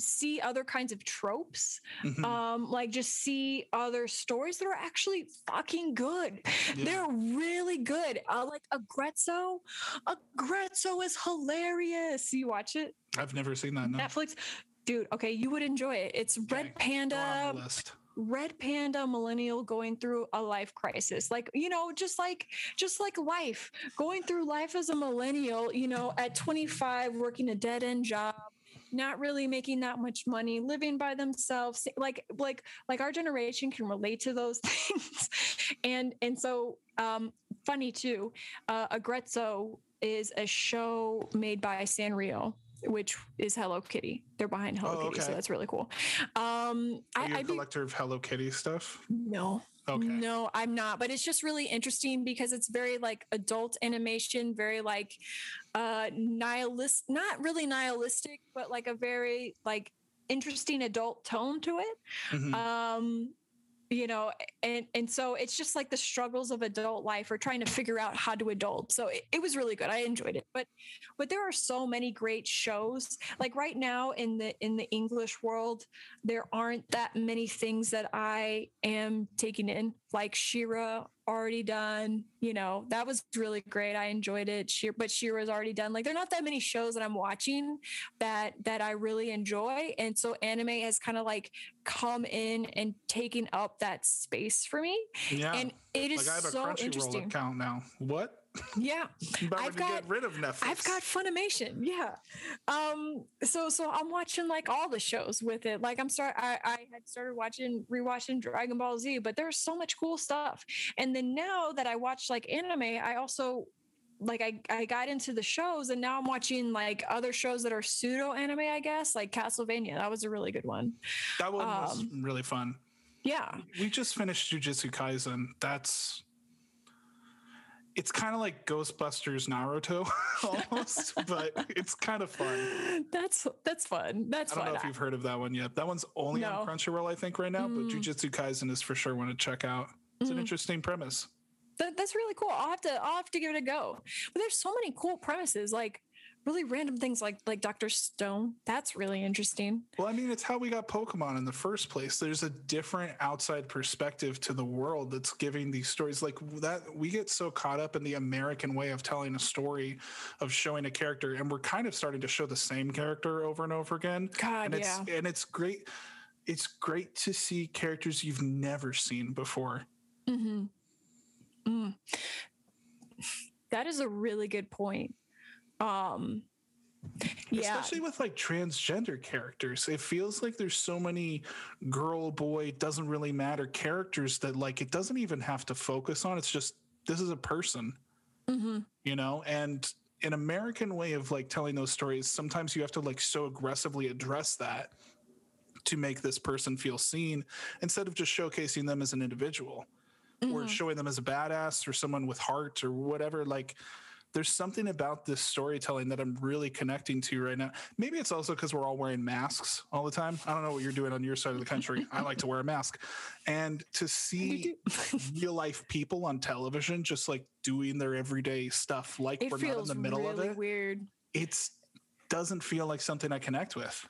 see other kinds of tropes Mhm. um like just see other stories that are actually fucking good Yeah. they're really good uh, like Aggretsuko Aggretsuko is hilarious you watch it I've never seen that. No. Netflix. Dude, okay, you would enjoy it. It's Okay, Red Panda, list. Red Panda millennial going through a life crisis. Like, you know, just like just like life, going through life as a millennial, you know, at 25 working a dead-end job, not really making that much money, living by themselves. Like like like our generation can relate to those things. and and so um funny too, uh Aggretsuko is a show made by Sanrio which is Hello Kitty. They're behind Hello Oh, Kitty, so that's really cool. Um, Are I, you a be collector of Hello Kitty stuff? no, Okay. no, I'm not. But it's just really interesting because it's very like adult animation, very like uh nihilist, not really nihilistic, but like a very like interesting adult tone to it. Mhm. Um, you know, and and so it's just like the struggles of adult life or trying to figure out how to adult. So it, it was really good. I enjoyed it. But but there are so many great shows. Like right now in the in the English world, there aren't that many things that I am taking in. Like She-Ra already done. You know, that was really great. I enjoyed it. She-Ra, but She-Ra's already done. Like there are not that many shows that I'm watching that that I really enjoy. And so anime has kind of like come in and taken up that space for me. yeah. And it is like I have a so Crunchyroll interesting. account now. What? Yeah. About I've got- get rid of Netflix. I've got Funimation. Yeah. Um, so so I'm watching like all the shows with it. Like I'm start I, I had started watching rewatching Dragon Ball Z, but there's so much cool stuff. And then now that I watch like anime, I also like I, I got into the shows and now I'm watching like other shows that are pseudo anime, I guess, like Castlevania. That was a really good one. that one was um, really fun. Yeah. We just finished Jujutsu Kaisen. That's it's kind of like Ghostbusters Naruto almost, but it's kind of fun. That's that's fun. That's fun. I don't fun. know if you've heard of that one yet. That one's only on Crunchyroll, I think, right now. But Mm. Jujutsu Kaisen is for sure one to check out. It's an Mhm. interesting premise. That, that's really cool. I'll have to I'll have to give it a go. But there's so many cool premises. Like really random things like like Dr. Stone. That's really interesting. Well, I mean, it's how we got Pokemon in the first place. There's a different outside perspective to the world that's giving these stories. Like that, we get so caught up in the American way of telling a story, of showing a character, and we're kind of starting to show the same character over and over again. God, and it's yeah. and it's great. It's great to see characters you've never seen before. Mm-hmm. Mm. That is a really good point. Um, yeah, especially with like transgender characters. It feels like there's so many girl boy doesn't really matter characters that like it doesn't even have to focus on. It's just this is a person. Mhm. you know? And an american way of like telling those stories sometimes you have to like so aggressively address that to make this person feel seen instead of just showcasing them as an individual or Mhm. showing them as a badass or someone with heart or whatever. Like there's something about this storytelling that I'm really connecting to right now. Maybe it's also because we're all wearing masks all the time. I don't know what you're doing on your side of the country. I like to wear a mask. And to see real life people on television just like doing their everyday stuff like it we're not in the middle really of it, weird. it's doesn't feel like something I connect with.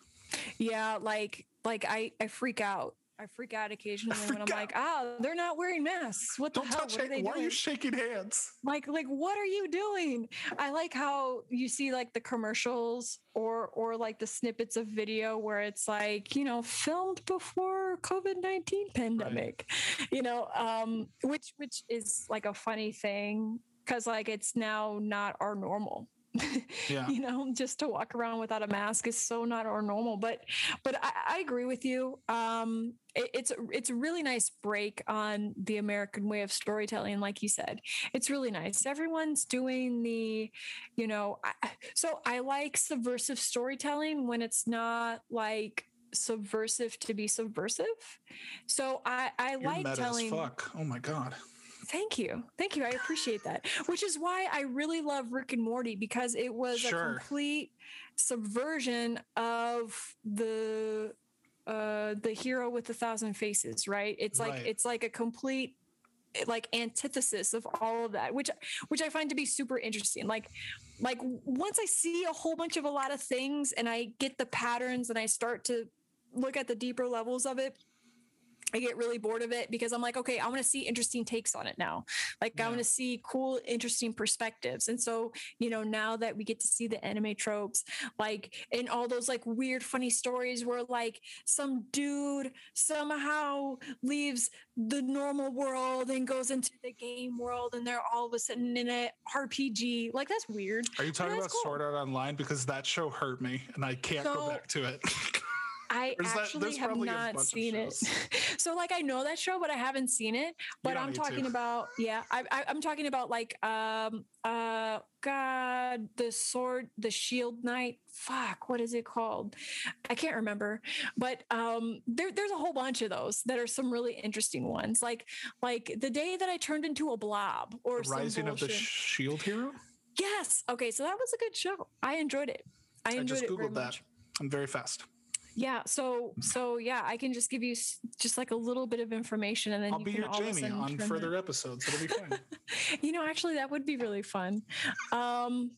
Yeah, like like I I freak out. I freak out occasionally when I'm like, ah, they're not wearing masks. What the Don't hell? touch what are they Why are you shaking hands? like like what are you doing i like how you see like the commercials or or like the snippets of video where it's like you know filmed before covid-19 pandemic you know um which which is like a funny thing because like it's now not our normal Yeah. you know just to walk around without a mask is so not our normal but but i, I agree with you um it, it's it's a really nice break on the american way of storytelling like you said it's really nice everyone's doing the you know I, so i like subversive storytelling when it's not like subversive to be subversive so i i You're like telling fuck. Oh my god. Thank you. Thank you. I appreciate that. Which is why I really love Rick and Morty because it was Sure. a complete subversion of the uh the hero with a thousand faces, right? It's like Right. it's like a complete like antithesis of all of that which which i find to be super interesting like like once i see a whole bunch of a lot of things and i get the patterns and i start to look at the deeper levels of it I get really bored of it because I'm like, okay, I want to see interesting takes on it now. Like, I want to see cool, interesting perspectives. And so, you know, now that we get to see the anime tropes, like in all those like weird, funny stories where like some dude somehow leaves the normal world and goes into the game world and they're all of a sudden in a RPG. Like, that's weird. Are you talking about cool. Sword Art Online? Because that show hurt me and I can't go back to it. I There's that- actually there's have not seen it. so like I know that show, but I haven't seen it. But I'm to. talking about yeah, I, I, I'm talking about like um uh God the sword the Shield Knight. Fuck, what is it called? I can't remember. But um there there's a whole bunch of those that are some really interesting ones. Like like the day that I turned into a blob or some Rising of the. Shield Hero? yes. Okay, so that was a good show. I enjoyed it. I I enjoyed just it very Googled that. much. I'm very fast. Yeah. So so yeah, I can just give you just like a little bit of information, and then I'll you be can your all Jamie on further episodes. It'll be fun. You know, actually, that would be really fun. Um,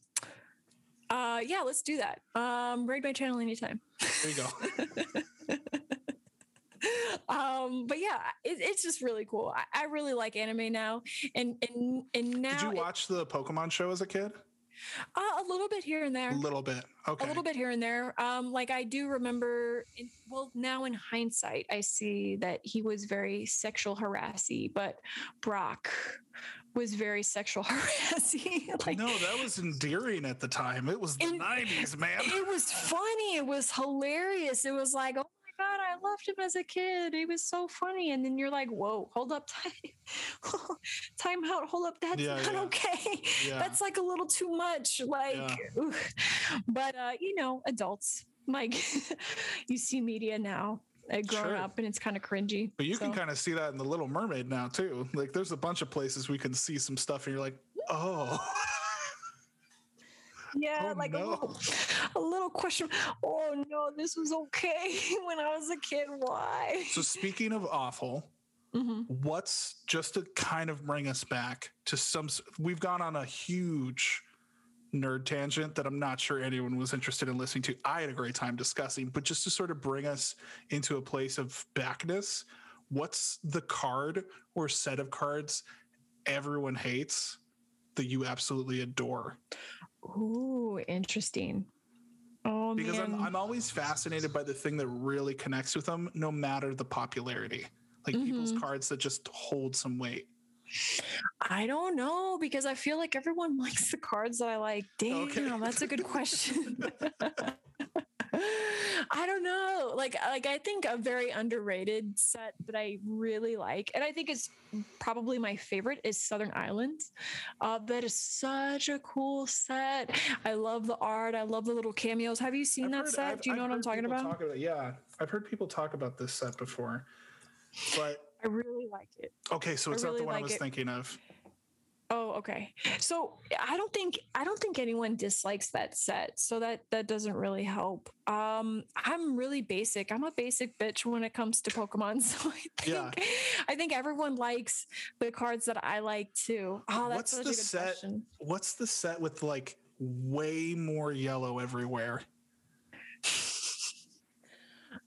uh, yeah, let's do that. Um, raid my channel anytime. there you go. um, but yeah, it, it's just really cool. I, I really like anime now, and and and now Did you it- watch the Pokemon show as a kid? Uh, a little bit here and there. A little bit. Okay. a little bit here and there. Um, like I do remember, in, well, now in hindsight, I see that he was very sexual harassy, but Brock was very sexual harassy. like, no, that was endearing at the time. It was the 90s, man. it was funny. It was hilarious. It was like, oh god, I loved him as a kid. He was so funny. And then you're like, whoa, hold up, time, time out, hold up. That's Yeah, not yeah. okay. Yeah. That's like a little too much. Like, but uh, you know, adults like you see media now. uh, Grown Sure. up and it's kind of cringy. But you can kind of see that in the Little Mermaid now too. Like there's a bunch of places we can see some stuff and you're like, "Oh." Yeah, Oh, like a, little, a little question. Oh no, this was okay when I was a kid. Why? so speaking of awful, Mhm. what's just to kind of bring us back to some we've gone on a huge nerd tangent that I'm not sure anyone was interested in listening to. I had a great time discussing, but just to sort of bring us into a place of backness, what's the card or set of cards everyone hates that you absolutely adore? Ooh, interesting. Oh, because man. I'm, I'm always fascinated by the thing that really connects with them, no matter the popularity. Like people's Mhm. cards that just hold some weight. I don't know because I feel like everyone likes the cards that I like. Damn, Okay. that's a good question. I don't know. Like like I think a very underrated set that I really like and I think is probably my favorite is Southern Islands. Uh that is such a cool set. I love the art. I love the little cameos. Have you seen I've that heard- set? I've- Do you know I've what I'm talking about? talk yeah, I've heard people talk about this set before. But I really like it. okay, so I it's not really the one like I was it. thinking of. Oh, okay. So I don't think I don't think anyone dislikes that set. So that that doesn't really help. Um, I'm really basic. I'm a basic bitch when it comes to Pokemon. So I think Yeah. I think everyone likes the cards that I like too. Oh, that's What's the set? question. What's the set with like way more yellow everywhere?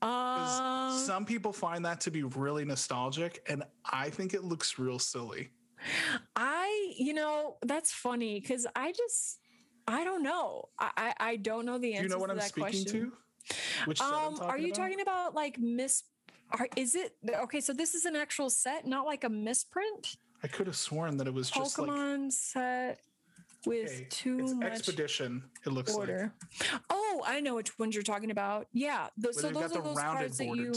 Um, some people find that to be really nostalgic, and I think it looks real silly. I, you know, that's funny because I just, I don't know. I, I, I don't know the answer. Do you know what to I'm speaking question. to? Which Um, are you about? talking about like miss? Are, is it okay? So this is an actual set, not like a misprint. I could have sworn that it was just like set with okay, too it's much expedition. It looks like. Oh, I know which ones you're talking about. Yeah, the, so those got are the those cards that you.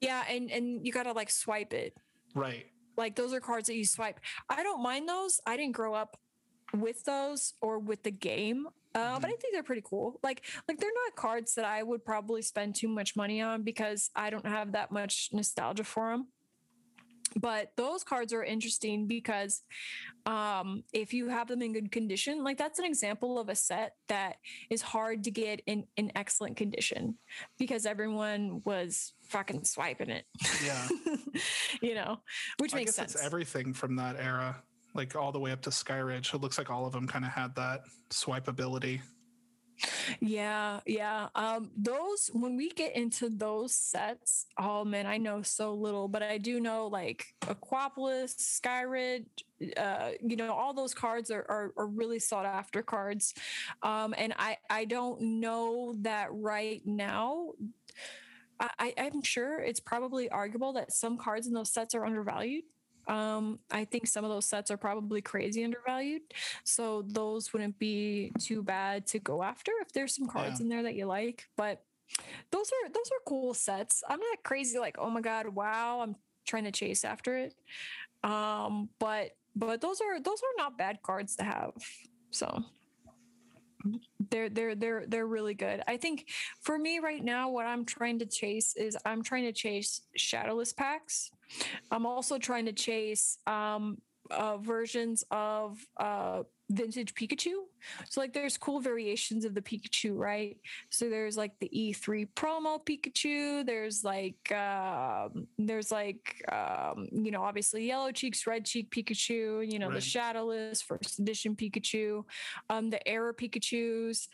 Yeah, and and you gotta like swipe it. Right. Like those are cards that you swipe. I don't mind those. I didn't grow up with those or with the game. Uh, Mm-hmm. but I think they're pretty cool. Like, like they're not cards that I would probably spend too much money on because I don't have that much nostalgia for them. But those cards are interesting because um, if you have them in good condition, like that's an example of a set that is hard to get in in excellent condition because everyone was fucking swiping it. Yeah. you know, which I makes sense. it's everything from that era, like all the way up to Skyridge. It looks like all of them kind of had that swipe ability. Yeah, yeah. Um, those when we get into those sets, oh man, I know so little, but I do know like Aquapolis, Skyridge, uh, you know, all those cards are, are are really sought after cards. Um, and I I don't know that right now. I, I'm sure it's probably arguable that some cards in those sets are undervalued. Um, I think some of those sets are probably crazy undervalued. So those wouldn't be too bad to go after if there's some cards Yeah. in there that you like. But those are those are cool sets. I'm not crazy like, oh my god, wow, I'm trying to chase after it. Um, but but those are those are not bad cards to have. So they're they're they're they're really good. I think for me right now, what I'm trying to chase is I'm trying to chase shadowless packs. I'm also trying to chase um uh, versions of uh vintage Pikachu. So like there's cool variations of the Pikachu, right? So there's like the E3 promo Pikachu, there's like um there's like um you know obviously yellow cheeks, red cheek Pikachu, you know the shadowless first edition Pikachu, um the error Pikachus,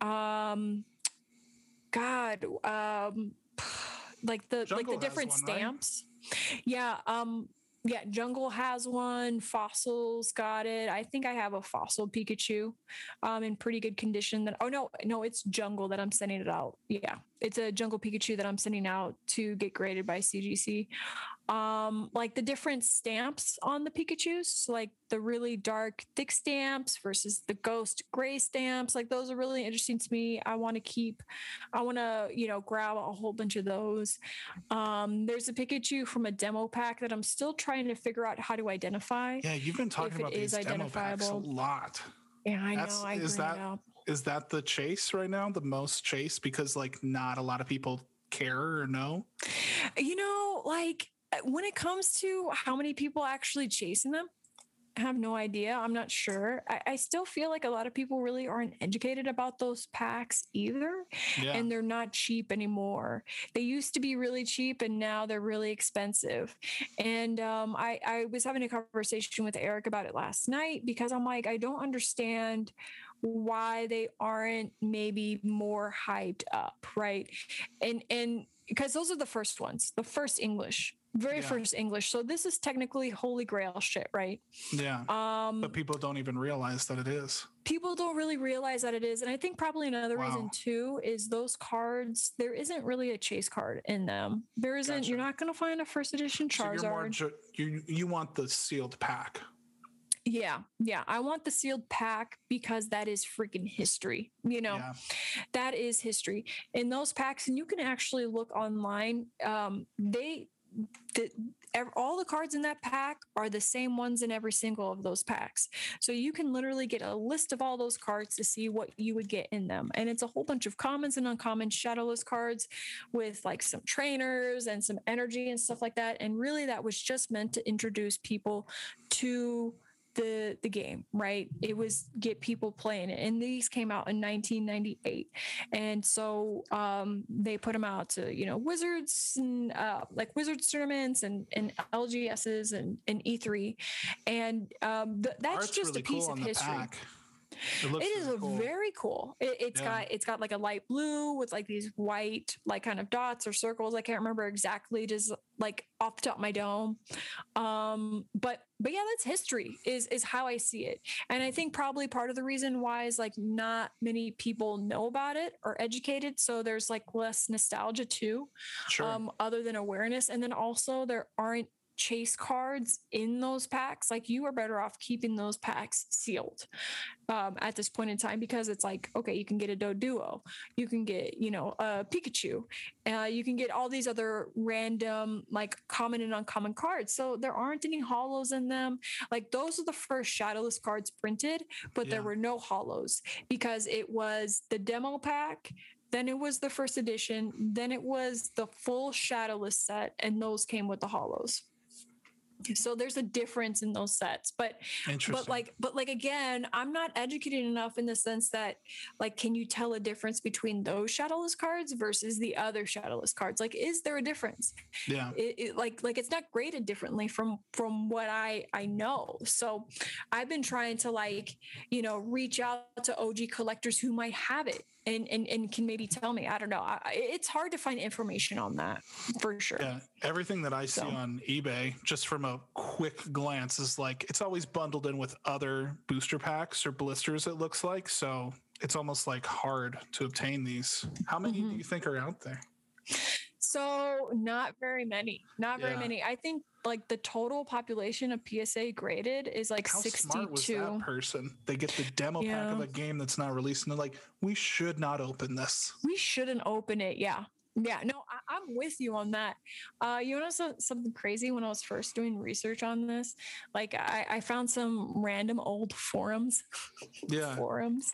um god um like the Jungle like the different one, right? stamps. Yeah, um yeah, Jungle has one. Fossils got it. I think I have a fossil Pikachu, um, in pretty good condition. That oh no, no, it's Jungle that I'm sending it out. Yeah, it's a Jungle Pikachu that I'm sending out to get graded by CGC. Um, like the different stamps on the Pikachu's, like the really dark thick stamps versus the ghost gray stamps. Like those are really interesting to me. I want to keep. I want to you know grab a whole bunch of those. Um, there's a Pikachu from a demo pack that I'm still trying to figure out how to identify. Yeah, you've been talking about these demo packs a lot. Yeah, I That's- know. I is that-. Is that the chase right now? The most chase because like not a lot of people care or know. You know, like when it comes to how many people actually chasing them, I have no idea. I'm not sure. I, I still feel like a lot of people really aren't educated about those packs either. Yeah. and they're not cheap anymore. They used to be really cheap and now they're really expensive. And um, I, I was having a conversation with Eric about it last night because I'm like, I don't understand why they aren't maybe more hyped up, right? And and because those are the first ones, the first English, very Yeah. first English. So this is technically holy grail shit, right? Yeah. Um but people don't even realize that it is. people don't really realize that it is and i think probably another reason too is those cards there isn't really a chase card in them there isn't you're not going to find a first edition So charizard ju- you you want the sealed pack. Yeah yeah i want the sealed pack because that is freaking history you know? Yeah. that is history. In those packs and you can actually look online um they the, all the cards in that pack are the same ones in every single of those packs. So you can literally get a list of all those cards to see what you would get in them. And it's a whole bunch of commons and uncommon shadowless cards with like some trainers and some energy and stuff like that. And really that was just meant to introduce people to the the game right? It was get people playing it. And these came out in 1998 and so um they put them out to you know wizards and uh like wizards tournaments and and lgs's and, and e3 and um th- that's Art's just really a piece cool of history. pack. It it is really cool. very cool. It, it's Yeah. got it's got like a light blue with like these white like kind of dots or circles. I can't remember exactly, just like off the top of my dome. Um, but but yeah, that's history is is how I see it, and I think probably part of the reason why is like not many people know about it or educated, so there's like less nostalgia too sure. um, other than awareness. And then also there aren't chase cards in those packs. Like you are better off keeping those packs sealed um, at this point in time because it's like, okay, you can get a Doduo, you can get, you know, a Pikachu, uh, you can get all these other random, like common and uncommon cards. So there aren't any holos in them. Like those are the first shadowless cards printed, but there were no holos because it was the demo pack then it was the first edition then it was the full shadowless set and those came with the holos so there's a difference in those sets but but like but like again i'm not educated enough in the sense that like can you tell a difference between those shadowless cards versus the other shadowless cards? Like is there a difference? Yeah. it, it like like it's not graded differently from from what i i know. So i've been trying to like you know reach out to og collectors who might have it and and, and can maybe tell me i don't know I, it's hard to find information on that for sure Yeah, everything that I see So- on eBay, just from a quick glance, is like it's always bundled in with other booster packs or blisters. It looks like so. It's almost like hard to obtain these. How many Mhm. do you think are out there? So not very many. Not very Yeah. many. I think like the total population of PSA graded is like How 62. smart was that person? They get the demo pack of a game that's not released, and they're like, "We should not open this." we shouldn't open it. Yeah. Yeah, no, I, I'm with you on that. Uh, you know, so, something crazy when I was first doing research on this, like I, I found some random old forums, Yeah, forums,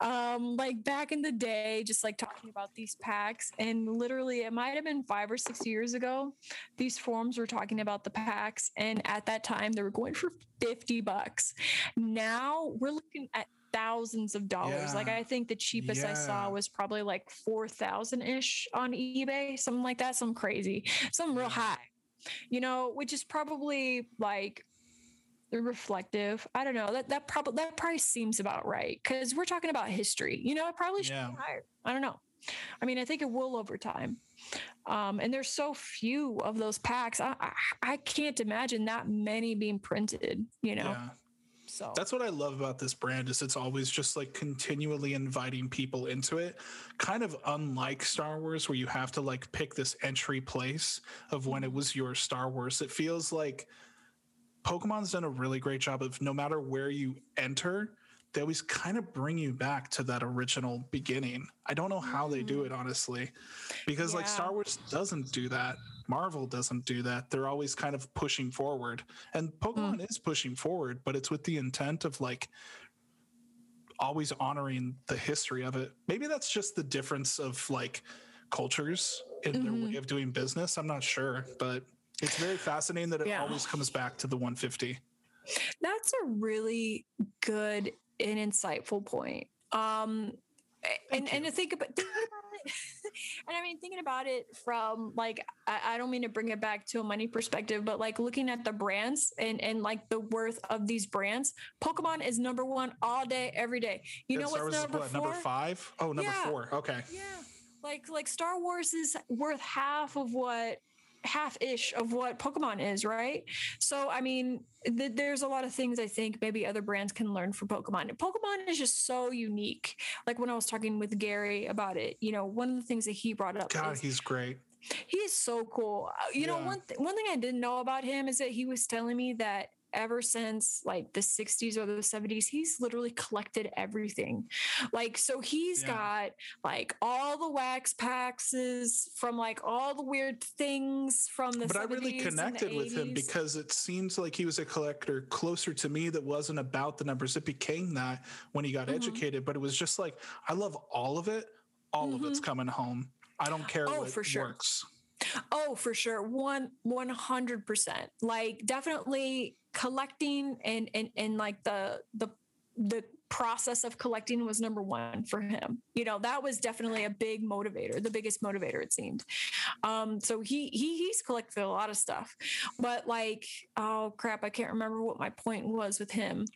um, like back in the day, just like talking about these packs. And literally, it might have been five or six years ago. These forums were talking about the packs, and at that time, they were going for fifty bucks. Now we're looking at thousands of dollars. Like I think the cheapest I saw was probably like four thousand ish on eBay, something like that, some crazy, some real high. You know, which is probably like reflective. I don't know. That that probably that price seems about right because we're talking about history. You know, it probably should Yeah. be higher. I don't know. I mean, I think it will over time. Um, and there's so few of those packs. I, I I can't imagine that many being printed. You know, yeah. So That's what I love about this brand is it's always just like continually inviting people into it. Kind of unlike Star Wars where you have to like pick this entry place of when it Mm-hmm. was your Star Wars. It feels like Pokemon's done a really great job of no matter where you enter, they always kind of bring you back to that original beginning. I don't know how they do it honestly. Because like Mm. Star Wars doesn't do that. Marvel doesn't do that. They're always kind of pushing forward. And Pokemon Mm. is pushing forward, but it's with the intent of like always honoring the history of it. Maybe that's just the difference of like cultures in their Mhm. way of doing business. I'm not sure, but it's very fascinating that it Yeah. always comes back to the 150. That's a really good and insightful point. Um, Eh, and and to think about, think about it, and I mean thinking about it from like I, I, don't mean to bring it back to a money perspective, but like looking at the brands and and like the worth of these brands, Pokemon is number one all day, every day. You know what's number what, four? Number five? Oh, number yeah. four. Okay. Yeah, like like Star Wars is worth half of what half ish of what Pokemon is, right? So, I mean, th- there's a lot of things I think maybe other brands can learn from Pokemon. Pokemon is just so unique. Like when I was talking with Gary about it, you know, one of the things that he brought up. God, is, he's great. He is so cool. Uh, you yeah. know, one th- one thing I didn't know about him is that he was telling me that ever since like the 60s or the 70s he's literally collected everything like so he's yeah. got like all the wax packs from like all the weird things from the but i really connected with him because it seems like he was a collector closer to me that wasn't about the numbers it became that when he got mm-hmm. educated but it was just like i love all of it all mm-hmm. of it's mm-hmm. coming home i don't care oh, what for sure. works Oh, for sure. One, 100%. Like definitely collecting and, and, and like the, the, the process of collecting was number one for him. You know, that was definitely a big motivator, the biggest motivator it seemed. Um, so he he he's collected a lot of stuff. But like, oh crap, I can't remember what my point was with him.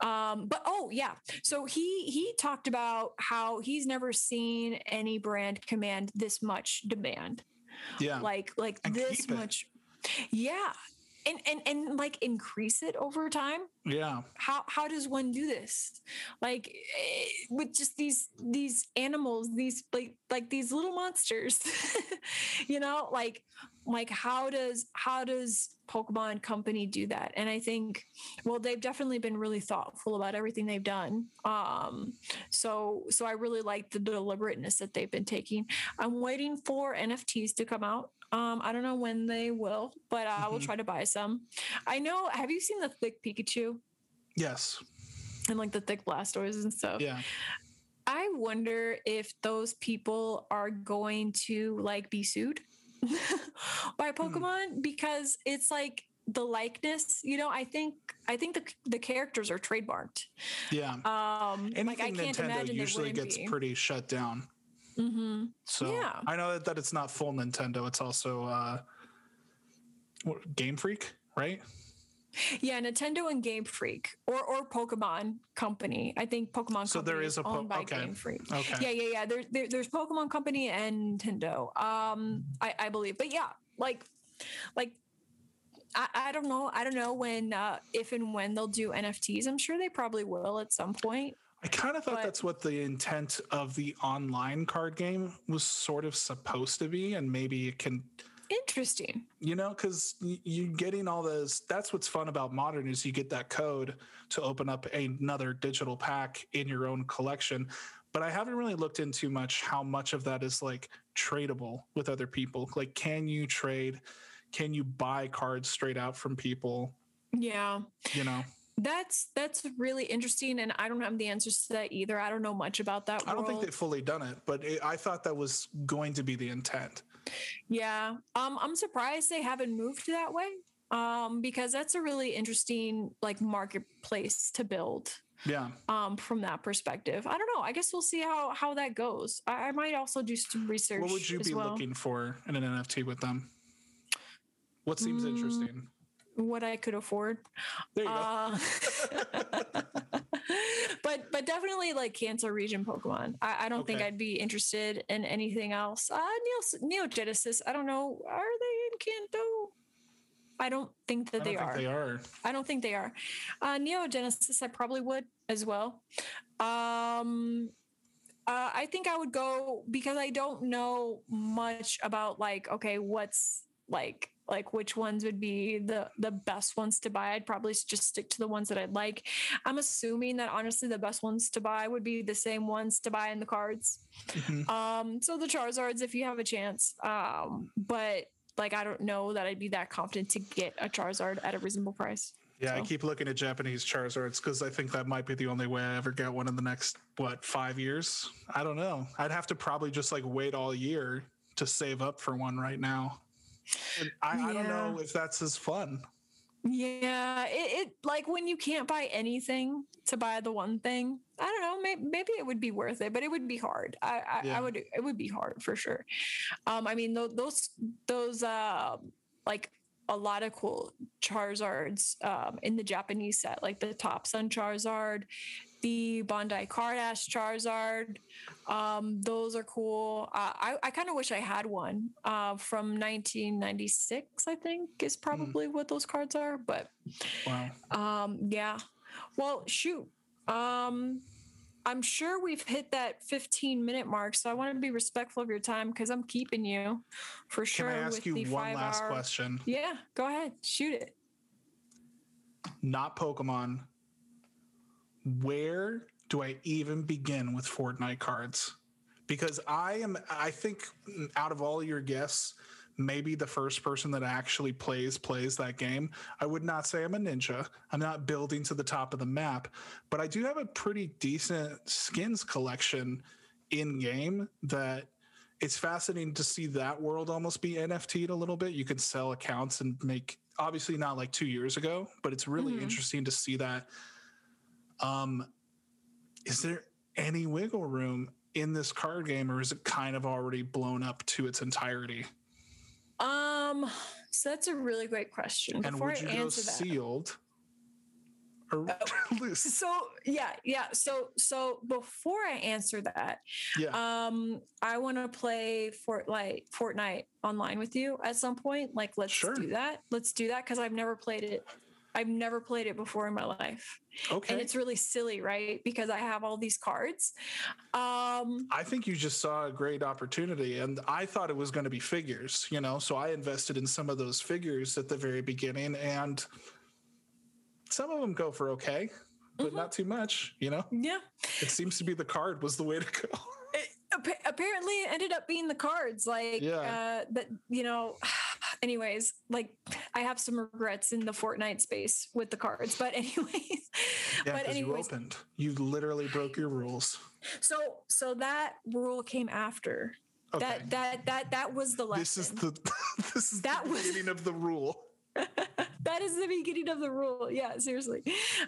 Um, but oh yeah. So he he talked about how he's never seen any brand command this much demand. Yeah. Like like and this much. Yeah. And, and and like increase it over time? Yeah. How how does one do this? Like eh, with just these these animals these like like these little monsters you know like like how does how does pokemon company do that? And i think well they've definitely been really thoughtful about everything they've done. Um so so i really like the deliberateness that they've been taking. I'm waiting for nfts to come out um, I don't know when they will, but uh, mm-hmm. I will try to buy some. I know. Have you seen the thick Pikachu? Yes. And like the thick Blastoise and stuff. Yeah. I wonder if those people are going to like be sued by hmm. Pokemon hmm. because it's like the likeness you know i think i think the the characters are trademarked yeah um Anything like i can't Nintendo imagine usually gets be. pretty shut down mm-hmm. so yeah i know that, that it's not full nintendo it's also uh game freak right yeah, Nintendo and Game Freak or or Pokemon Company. I think Pokemon so Company there is, a po- owned by okay. Game Freak. Okay. Yeah, yeah, yeah. There, there, there's Pokemon Company and Nintendo. Um, I, I believe. But yeah, like, like I, I don't know. I don't know when, uh, if and when they'll do NFTs. I'm sure they probably will at some point. I kind of thought but, that's what the intent of the online card game was sort of supposed to be, and maybe it can Interesting. You know, because you're getting all those. That's what's fun about modern is you get that code to open up another digital pack in your own collection. But I haven't really looked into much how much of that is like tradable with other people. Like, can you trade? Can you buy cards straight out from people? Yeah. You know. That's that's really interesting, and I don't have the answers to that either. I don't know much about that. I don't think they've fully done it, but it, I thought that was going to be the intent. Yeah. Um, I'm surprised they haven't moved that way. Um, because that's a really interesting like marketplace to build. Yeah. Um, from that perspective. I don't know. I guess we'll see how how that goes. I, I might also do some research. What would you be well. looking for in an NFT with them? What seems mm, interesting? What I could afford. There you uh, go. but but definitely like Kanto region Pokemon. I, I don't okay. think I'd be interested in anything else. Uh Neo Neo Genesis. I don't know. Are they in Kanto? I don't think that I they, think are. they are. I don't think they are. Uh, Neo Genesis, I probably would as well. Um, uh, I think I would go because I don't know much about like okay, what's like like which ones would be the the best ones to buy i'd probably just stick to the ones that i'd like i'm assuming that honestly the best ones to buy would be the same ones to buy in the cards mm-hmm. um so the charizards if you have a chance um but like i don't know that i'd be that confident to get a charizard at a reasonable price yeah, so. I keep looking at Japanese Charizards because I think that might be the only way I ever get one in the next what five years. I don't know. I'd have to probably just like wait all year to save up for one right now. I, yeah. I, don't know if that's as fun. Yeah, it, it like when you can't buy anything to buy the one thing. I don't know. Maybe, maybe it would be worth it, but it would be hard. I, I, Yeah. I would. It would be hard for sure. Um, I mean, those those uh like a lot of cool Charizards um, in the Japanese set, like the Top Sun Charizard, the Bandai Carddass Charizard. Um, those are cool. Uh, I, I kind of wish I had one uh, from 1996, I think is probably what those cards are. But Wow. um, yeah. Well, shoot. Um, I'm sure we've hit that 15 minute mark, so I want to be respectful of your time because I'm keeping you for sure. Can. I ask you one last hour- question? Yeah, go ahead, shoot it. Not Pokemon. Where do I even begin with Fortnite cards? Because I am, I think, out of all your guests, maybe the first person that actually plays plays that game. I would not say I'm a ninja. I'm not building to the top of the map, but I do have a pretty decent skins collection in game that it's fascinating to see that world almost be NFT'd a little bit. You can sell accounts and make obviously not like two years ago, but it's really Mhm. interesting to see that. Um, is there any wiggle room in this card game, or is it kind of already blown up to its entirety? Um, so that's a really great question. and Before would I you go answer that, sealed or loose? so yeah, yeah. So so before I answer that, Yeah, um, I want to play Fortnite Fortnite online with you at some point. Like, let's Sure. do that. Let's do that because I've never played it. I've never played it before in my life, okay. and it's really silly, right? Because I have all these cards. Um, I think you just saw a great opportunity, and I thought it was going to be figures, you know. So I invested in some of those figures at the very beginning, and some of them go for okay, but Mhm. not too much, you know. yeah. It seems to be the card was the way to go. it, apparently it ended up being the cards like Yeah. uh that you know anyways like i have some regrets in the fortnite space with the cards but anyways Yeah, but because you opened. You literally broke your rules. so so that rule came after Okay. that that that that was the lesson this is the this is That the was- beginning of the rule. that is the beginning of the rule. Yeah, seriously.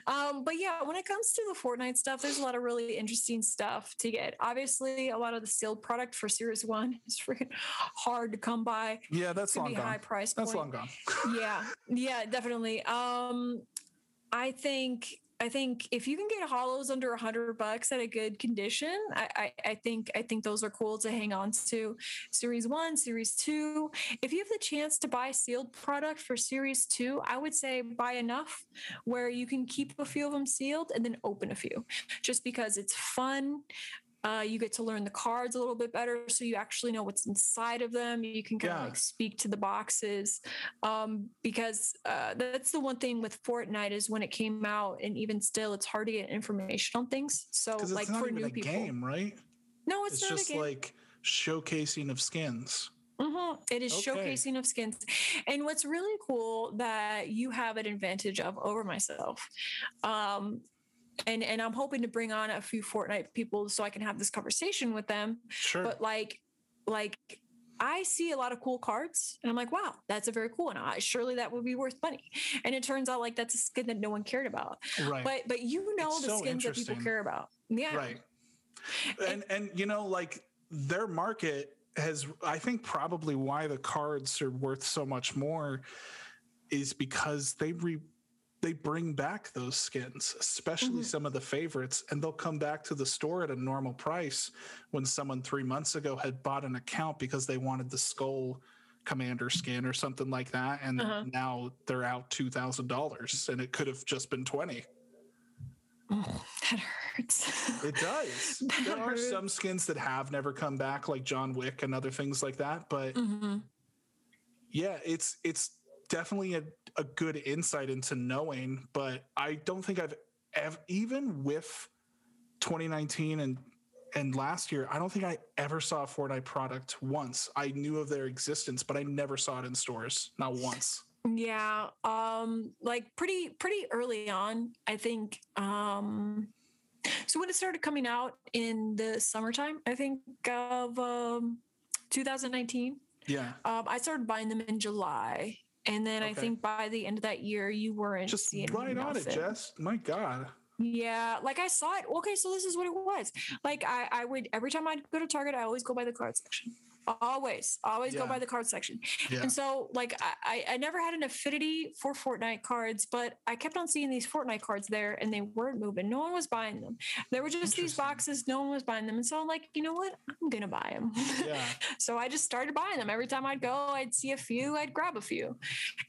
Um, but yeah, when it comes to the Fortnite stuff, there's a lot of really interesting stuff to get. Obviously, a lot of the sealed product for Series One is freaking hard to come by. Yeah, that's long be high gone. price That's point. long gone. yeah yeah definitely um i think i think if you can get holos under a hundred bucks at a good condition I, I i think i think those are cool to hang on to. Series one series two if you have the chance to buy sealed product for series two i would say buy enough where you can keep a few of them sealed and then open a few just because it's fun uh, you get to learn the cards a little bit better so you actually know what's inside of them you can kind of like speak to the boxes um, because uh, that's the one thing with Fortnite is when it came out, and even still, it's hard to get information on things. So, like not for new a people, game, right? no, it's, It's, not just a game. like showcasing of skins. Mhm. It is Okay. showcasing of skins. And what's really cool that you have an advantage of over myself. Um, and, and I'm hoping to bring on a few Fortnite people so I can have this conversation with them. Sure. But like, like I see a lot of cool cards, and I'm like, wow, that's a very cool one. I, surely that would be worth money. And it turns out like that's a skin that no one cared about. right. But but you know It's the so skins that people care about. Yeah. Right. And and you know, like their market has I think probably why the cards are worth so much more is because they re they bring back those skins, especially Mhm. some of the favorites, and they'll come back to the store at a normal price when someone three months ago had bought an account because they wanted the skull commander skin or something like that. And Uh-huh. now they're out two thousand dollars and it could have just been twenty. Oh, that hurts. It does. There are hurts. some skins that have never come back, like John Wick and other things like that. But Mhm. yeah, it's it's definitely a, a good insight into knowing. But I don't think I've ever, even with 2019 and and last year, I don't think I ever saw a Fortnite product once. I knew of their existence, but I never saw it in stores, not once. Yeah. Um, like pretty pretty early on, I think. Um so when it started coming out in the summertime, I think of um 2019. Yeah. Um, I started buying them in July, And then I think by the end of that year, you weren't Just right on it. Jess. My God. Yeah, like I saw it. Okay, so this is what it was. Like I, I would every time I'd go to Target, I always go by the card section. Always, always go by the card section. Yeah. And so, like, I, I- I never had an affinity for Fortnite cards, but I kept on seeing these Fortnite cards there, and they weren't moving. No one was buying them. There were just these boxes. No one was buying them, and so I'm like, you know what? I'm gonna buy them. Yeah. so I just started buying them. Every time I'd go, I'd see a few, I'd grab a few,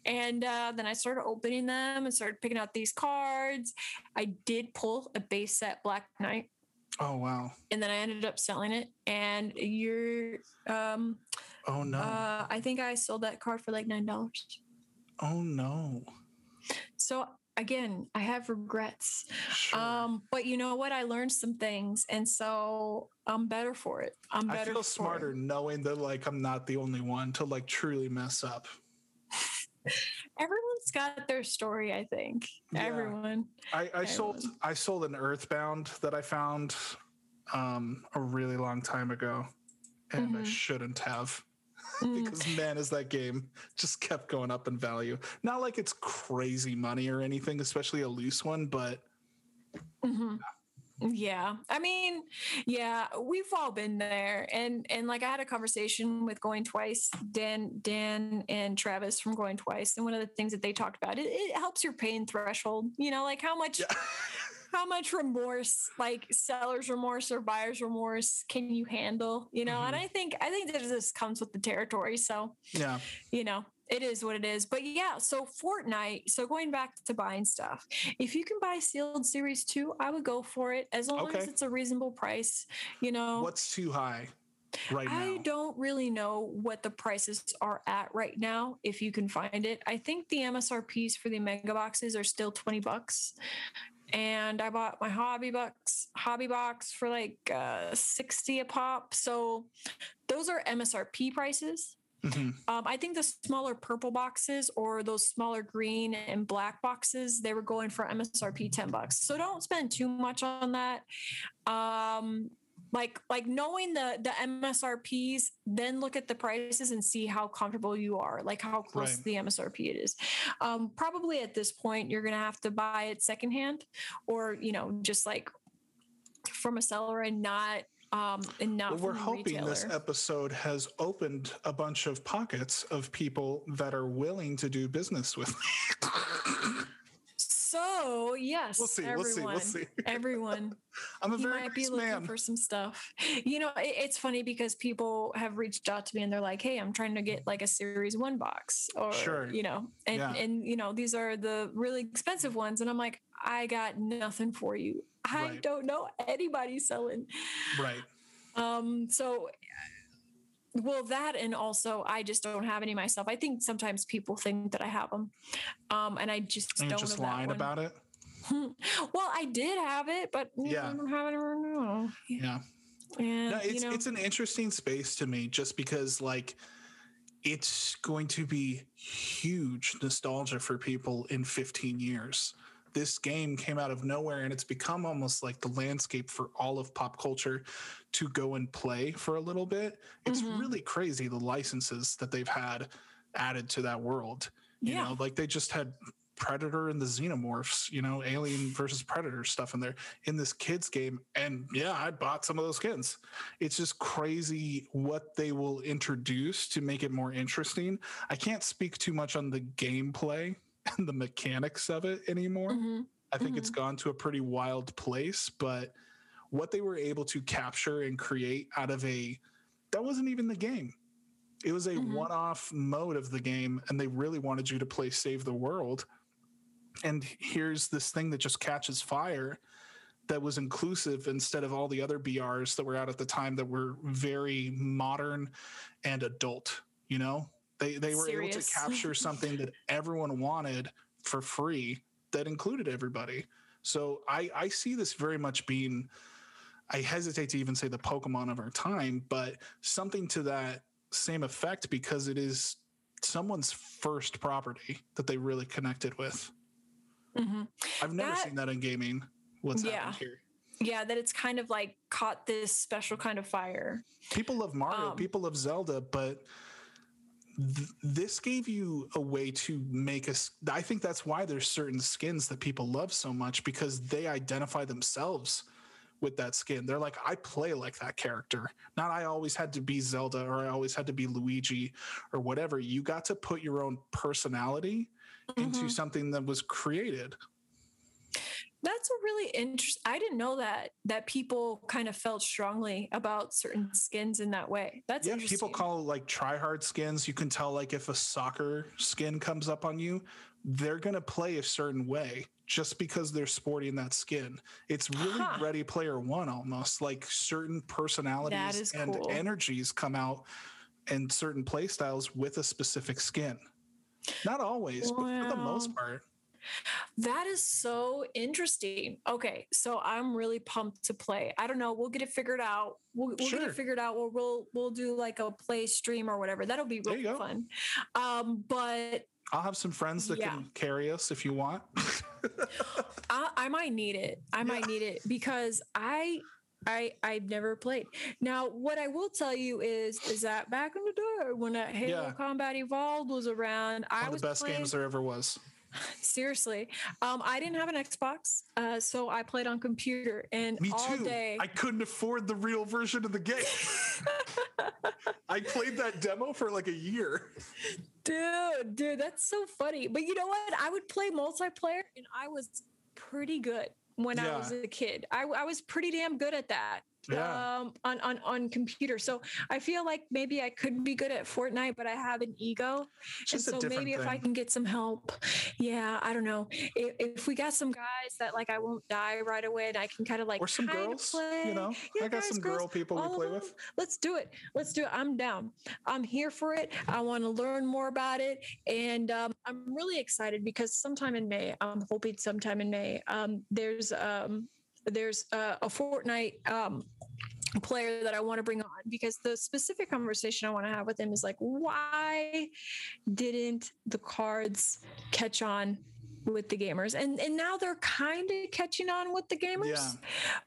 and uh, then I started opening them and started picking out these cards. I did pull a base set Black Knight Oh wow. and then I ended up selling it. And you're, um, Oh no. uh, I think I sold that card for like nine dollars. oh no. So again, I have regrets. Sure. Um, but you know what? I learned some things, and so I'm better for it. I'm better. I feel smarter It. knowing that like I'm not the only one to like truly mess up. Everyone's got their story. I think Yeah. everyone. I, I sold I sold an Earthbound that I found um a really long time ago. And I Mhm. shouldn't have. Mm. because man is that game just kept going up in value not like it's crazy money or anything especially a loose one but Mhm. Yeah. I mean, yeah, we've all been there. And and like I had a conversation with Going Twice, Dan, Dan and Travis from Going Twice. And one of the things that they talked about, it, it helps your pain threshold. You know, like how much yeah how much remorse, like seller's remorse or buyer's remorse, can you handle? You know, and mm-hmm. I think I think that this comes with the territory. So yeah you know, it is what it is. But yeah, so Fortnite, so going back to buying stuff, if you can buy sealed series two, I would go for it as long as it's a reasonable price. You know, what's too high right now? I now don't really know what the prices are at right now. If you can find it, I think the MSRPs for the mega boxes are still 20 bucks. And I bought my hobby box, hobby box for like uh, 60 a pop. So those are MSRP prices. Mhm. Um, I think the smaller purple boxes or those smaller green and black boxes, they were going for MSRP 10 bucks. So don't spend too much on that. Um, like like knowing the the MSRPs, then look at the prices and see how comfortable you are, like how close Right. to the MSRP it is. Um, probably at this point, you're gonna have to buy it secondhand, or you know, just like from a seller and not um and not well, we're hoping this episode has opened a bunch of pockets of people that are willing to do business with me So yes, We'll see, we'll see, we'll see. everyone, i'm a you very might be nice looking man for some stuff. You know, it, it's funny because people have reached out to me and they're like, "Hey, I'm trying to get like a Series One box, or Sure. you know, and Yeah. and you know, these are the really expensive ones." And I'm like, "I got nothing for you. I Right. don't know anybody selling." right Um, so well, that and also I just don't have any myself. I think sometimes people think that I have them, um, and I just and don't. just lying one. about it well, I did have it, but Yeah. I don't have it right now. yeah And no, it's you know, it's an interesting space to me just because like it's going to be huge nostalgia for people in 15 years. This game came out of nowhere and it's become almost like the landscape for all of pop culture to go and play for a little bit. It's Mhm. really crazy the licenses that they've had added to that world. You Yeah. know, like they just had Predator and the Xenomorphs, you know, Alien versus Predator stuff in there in this kids game. And yeah, I bought some of those skins. It's just crazy what they will introduce to make it more interesting. I can't speak too much on the gameplay and the mechanics of it anymore. mhm. I think it's gone to a pretty wild place, but what they were able to capture and create out of a that wasn't even the game. It was a Mhm. one-off mode of the game and they really wanted you to play save the world. And here's this thing that just catches fire that was inclusive instead of all the other BRs that were out at the time that were very modern and adult, you know? They they were able to capture something that everyone wanted for free that included everybody. So I I see this very much being I hesitate to even say the Pokemon of our time, but something to that same effect because it is someone's first property that they really connected with. Mhm. I've never That- seen that in gaming. What's Yeah. happened here? Yeah, that it's kind of like caught this special kind of fire. People love Mario, Um, people love Zelda, but th- this gave you a way to make us i think that's why there's certain skins that people love so much because they identify themselves with that skin. They're like i play like that character. Not i always had to be zelda or i always had to be luigi or whatever. You got to put your own personality into Mhm. something that was created That's a really interesting. I didn't know that that people kind of felt strongly about certain skins in that way. That's yeah people call like try hard skins you can tell like if a soccer skin comes up on you they're going to play a certain way just because they're sporting that skin it's really Huh. ready player one almost like certain personalities and cool. energies come out and certain play styles with a specific skin not always but for the most part That is so interesting. Okay, so I'm really pumped to play. I don't know. We'll get it figured out. We'll, we'll get it figured out. We'll, we'll we'll do like a play stream or whatever. That'll be really fun. Um, but i'll have some friends that Yeah. can carry us if you want I, I might need it. I might need it because I I I've never played. Now, what I will tell you is is that back in the day when Halo Yeah. Combat Evolved was around, I one of was the best playing, games there ever was seriously. Um, I didn't have an Xbox, uh, so I played on computer and Me all too. day. I couldn't afford the real version of the game. I played that demo for like a year. Dude, dude, that's so funny. But you know what? I would play multiplayer and I was pretty good when I was a kid. I, I was pretty damn good at that. Yeah. Um, on, on on computer. So I feel like maybe I could be good at Fortnite, but I have an ego. And just a so maybe if I can get some help. Yeah, I don't know. If, if we got some guys that like I won't die right away and I can kind of like or some girls, play. you know. Yeah, I got guys, some girls, girl people we play with. Let's do it. Let's do it. I'm down. I'm here for it. I want to learn more about it, and um, I'm really excited because sometime in May, I'm hoping sometime in May, um, there's um, there's uh, a Fortnite um, player that I want to bring on because the specific conversation I want to have with him is like, why didn't the cards catch on? with the gamers and and now they're kind of catching on with the gamers Yeah.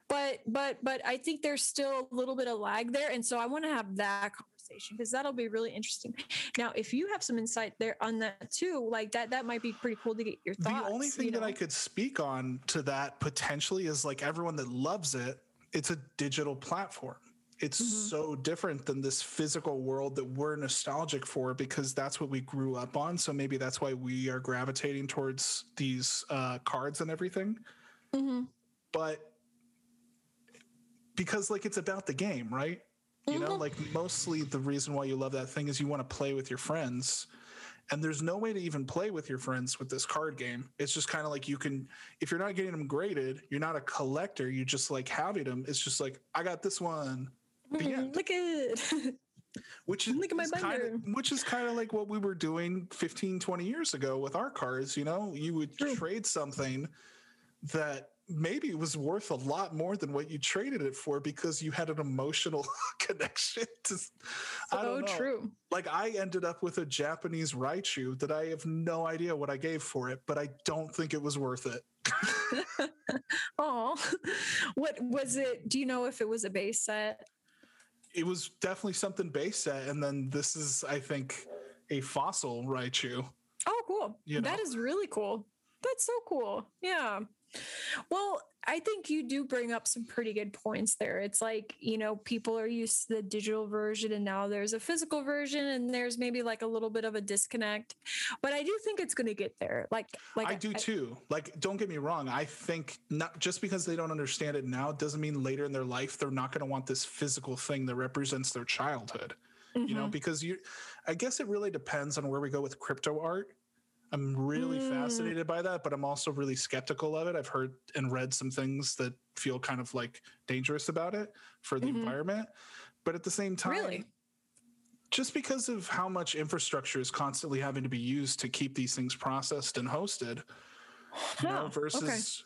but but but i think there's still a little bit of lag there and so i want to have that conversation because that'll be really interesting now if you have some insight there on that too like that that might be pretty cool to get your thoughts on. the only thing you that I could speak on to that potentially is like everyone that loves it, it's a digital platform. It's Mhm. so different than this physical world that we're nostalgic for because that's what we grew up on. So maybe that's why we are gravitating towards these uh, cards and everything. Mhm. But because like it's about the game, right? You know, Mhm. like mostly the reason why you love that thing is you want to play with your friends. And there's no way to even play with your friends with this card game. It's just kind of like you can, if you're not getting them graded, you're not a collector. You just like having them. It's just like, I got this one, Mhm. look at which is, Look at my is kind of, which is kind of like what we were doing 15, 20 years ago with our cards. You know, you would True. trade something that maybe it was worth a lot more than what you traded it for because you had an emotional connection to I don't know. true like I ended up with a Japanese Raichu that I have no idea what I gave for it, but I don't think it was worth it. oh what was it do you know if it was a base set It was definitely something base set, and then this is, I think, a fossil Raichu. Oh, cool. You know? is really cool. That's so cool. Yeah. Well, I think you do bring up some pretty good points there. It's like, you know, people are used to the digital version and now there's a physical version and there's maybe like a little bit of a disconnect. But I do think it's going to get there. Like like I do too. Like, don't get me wrong. I think not just because they don't understand it now doesn't mean later in their life they're not going to want this physical thing that represents their childhood. You know, Mhm. because you, I guess it really depends on where we go with crypto art. I'm really Mm. fascinated by that, but I'm also really skeptical of it. I've heard and read some things that feel kind of like dangerous about it for the Mhm. environment. But at the same time, Really? just because of how much infrastructure is constantly having to be used to keep these things processed and hosted, you know, Huh, versus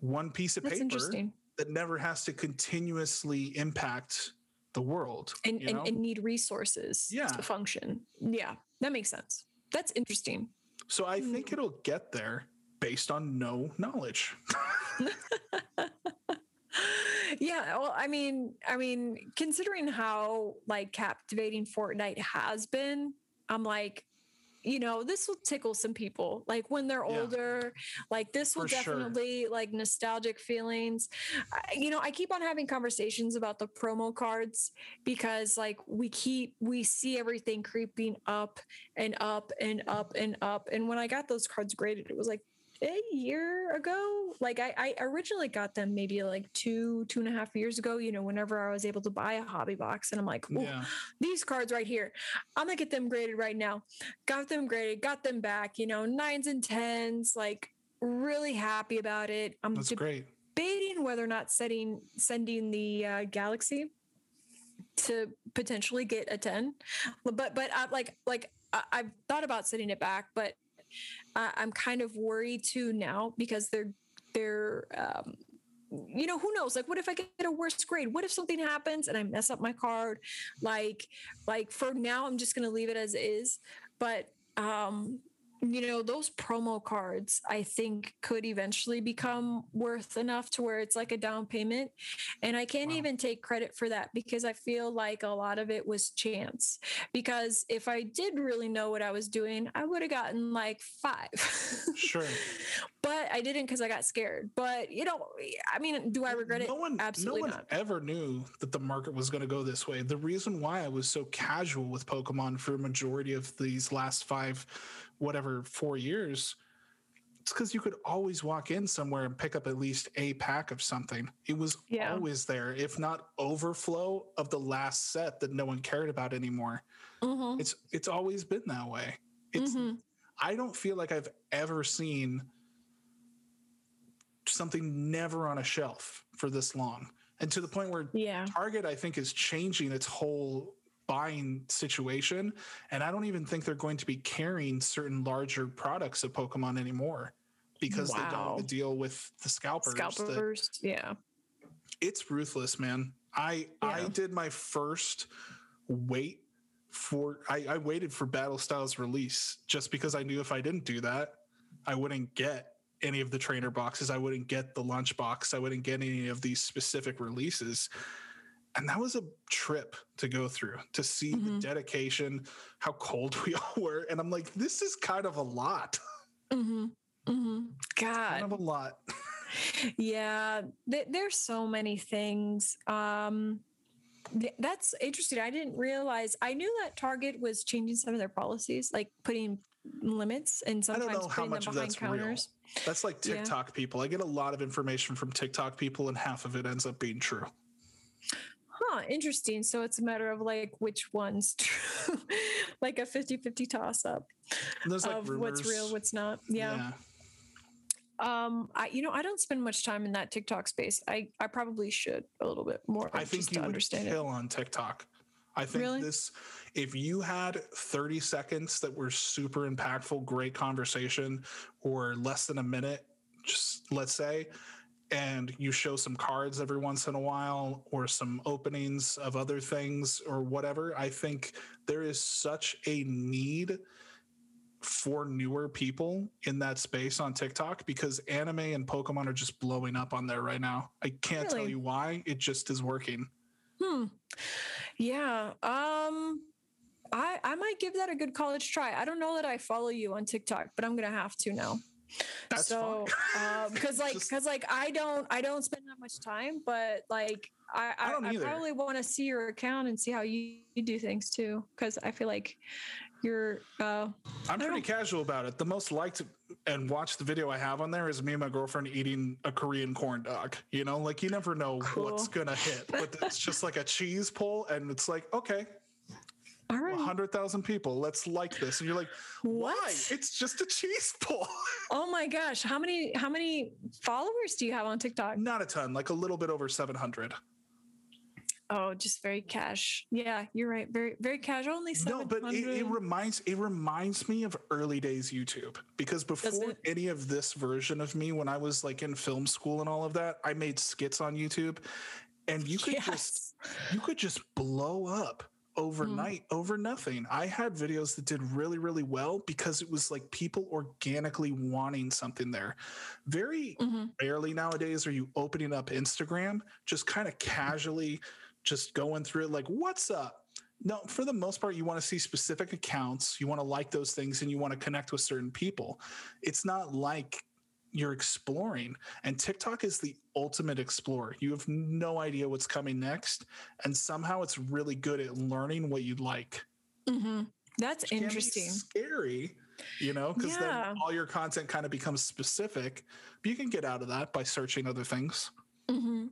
one piece of That's paper that never has to continuously impact the world. And, and, and need resources Yeah. to function. Yeah. That makes sense. That's interesting. So I think Mm. it'll get there based on no knowledge. yeah well i mean i mean considering how like captivating fortnite has been I'm like, you know, this will tickle some people. Like when they're Yeah. older, like this will For sure. definitely like nostalgic feelings. I, you know, I keep on having conversations about the promo cards because like we keep we see everything creeping up and up and up and up. And when I got those cards graded, it was like a year ago. Like I, I originally got them maybe like two, two and a half years ago, you know, whenever I was able to buy a hobby box. And I'm like, "Ooh, Yeah. these cards right here. I'm gonna get them graded right now. Got them graded, got them back, you know, nines and tens, like really happy about it. I'm That's great. debating whether or not setting sending the uh, Galaxy to potentially get a 10. But but I like like I, I've thought about setting it back, but I, I'm kind of worried too now because they're they're um you know who knows? Like what if i get a worse grade? What if something happens and i mess up my card? Like like for now i'm just going to leave it as is but um you know those promo cards i think could eventually become worth enough to where it's like a down payment and i can't Wow. even take credit for that because i feel like a lot of it was chance because if i did really know what i was doing i would have gotten like five Sure. but i didn't because i got scared but you know i mean do i regret it no one, absolutely no one not ever knew that the market was going to go this way. The reason why I was so casual with Pokemon for a majority of these last five, whatever, four years, it's because you could always walk in somewhere and pick up at least a pack of something. It was Yeah. always there, if not overflow of the last set that no one cared about anymore. Mhm, It's it's always been that way. It's mhm. I don't feel like I've ever seen something never on a shelf for this long. And to the point where yeah Target, I think, is changing its whole buying situation. And I don't even think they're going to be carrying certain larger products of Pokemon anymore because they don't Wow. want to deal with the scalpers. that- scalpers yeah it's ruthless, man. I I did my first wait for I, I waited for Battle Styles release just because I knew if I didn't do that, I wouldn't get any of the trainer boxes. I wouldn't get the lunch box. I wouldn't get any of these specific releases. And that was a trip to go through to see the Mhm. dedication, how cold we all were. And I'm like, this is kind of a lot. hmm hmm god kind of a lot. yeah th- there's so many things um th- that's interesting i didn't realize i knew that target was changing some of their policies like putting limits and I don't sometimes know how putting much them of behind that's real. counters That's like Yeah. TikTok people. I get a lot of information from TikTok people, and half of it ends up being true. Huh interesting so it's a matter of like which one's true like a 50-50 toss up And there's like of what's real what's not yeah. um i you know i don't spend much time in that tiktok space i i probably should a little bit more I think you to would understand it kill on TikTok. I think Really? this, if you had 30 seconds that were super impactful, great conversation, or less than a minute, just let's say, and you show some cards every once in a while or some openings of other things or whatever, I think there is such a need for newer people in that space on TikTok because anime and Pokemon are just blowing up on there right now. I can't tell you why. It just is working. Hmm. Yeah. Um I I might give that a good college try. I don't know that I follow you on TikTok, but I'm gonna have to now. That's so um because like because like I don't I don't spend that much time, but like I I I, I, probably want to see your account and see how you, you do things too. Because I feel like you're uh I'm pretty casual about it. The most liked and watched the video I have on there is me and my girlfriend eating a Korean corn dog. You know, like you never know what's gonna hit, but it's just like a cheese pull, and it's like, okay, all right. hundred thousand people, let's like this, and you're like, why? What? It's just a cheese pull. Oh my gosh, how many how many followers do you have on TikTok? Not a ton, like a little bit over seven hundred. Oh, just very cash. Yeah, you're right. Very very casual. Only No, but it, it reminds it reminds me of early days YouTube because before any of this version of me, when I was like in film school and all of that, I made skits on YouTube, and you could just you could just blow up overnight over nothing. I had videos that did really really well because it was like people organically wanting something there. Very Mhm. rarely nowadays are you opening up Instagram just kind of casually just going through it like what's up No, for the most part, you want to see specific accounts. You want to like those things and you want to connect with certain people. It's not like you're exploring. And TikTok is the ultimate explorer. You have no idea what's coming next. And somehow it's really good at learning what you like. Mm-hmm. That's Which can be interesting. scary, you know, because Yeah. then all your content kind of becomes specific. But you can get out of that by searching other things. hmm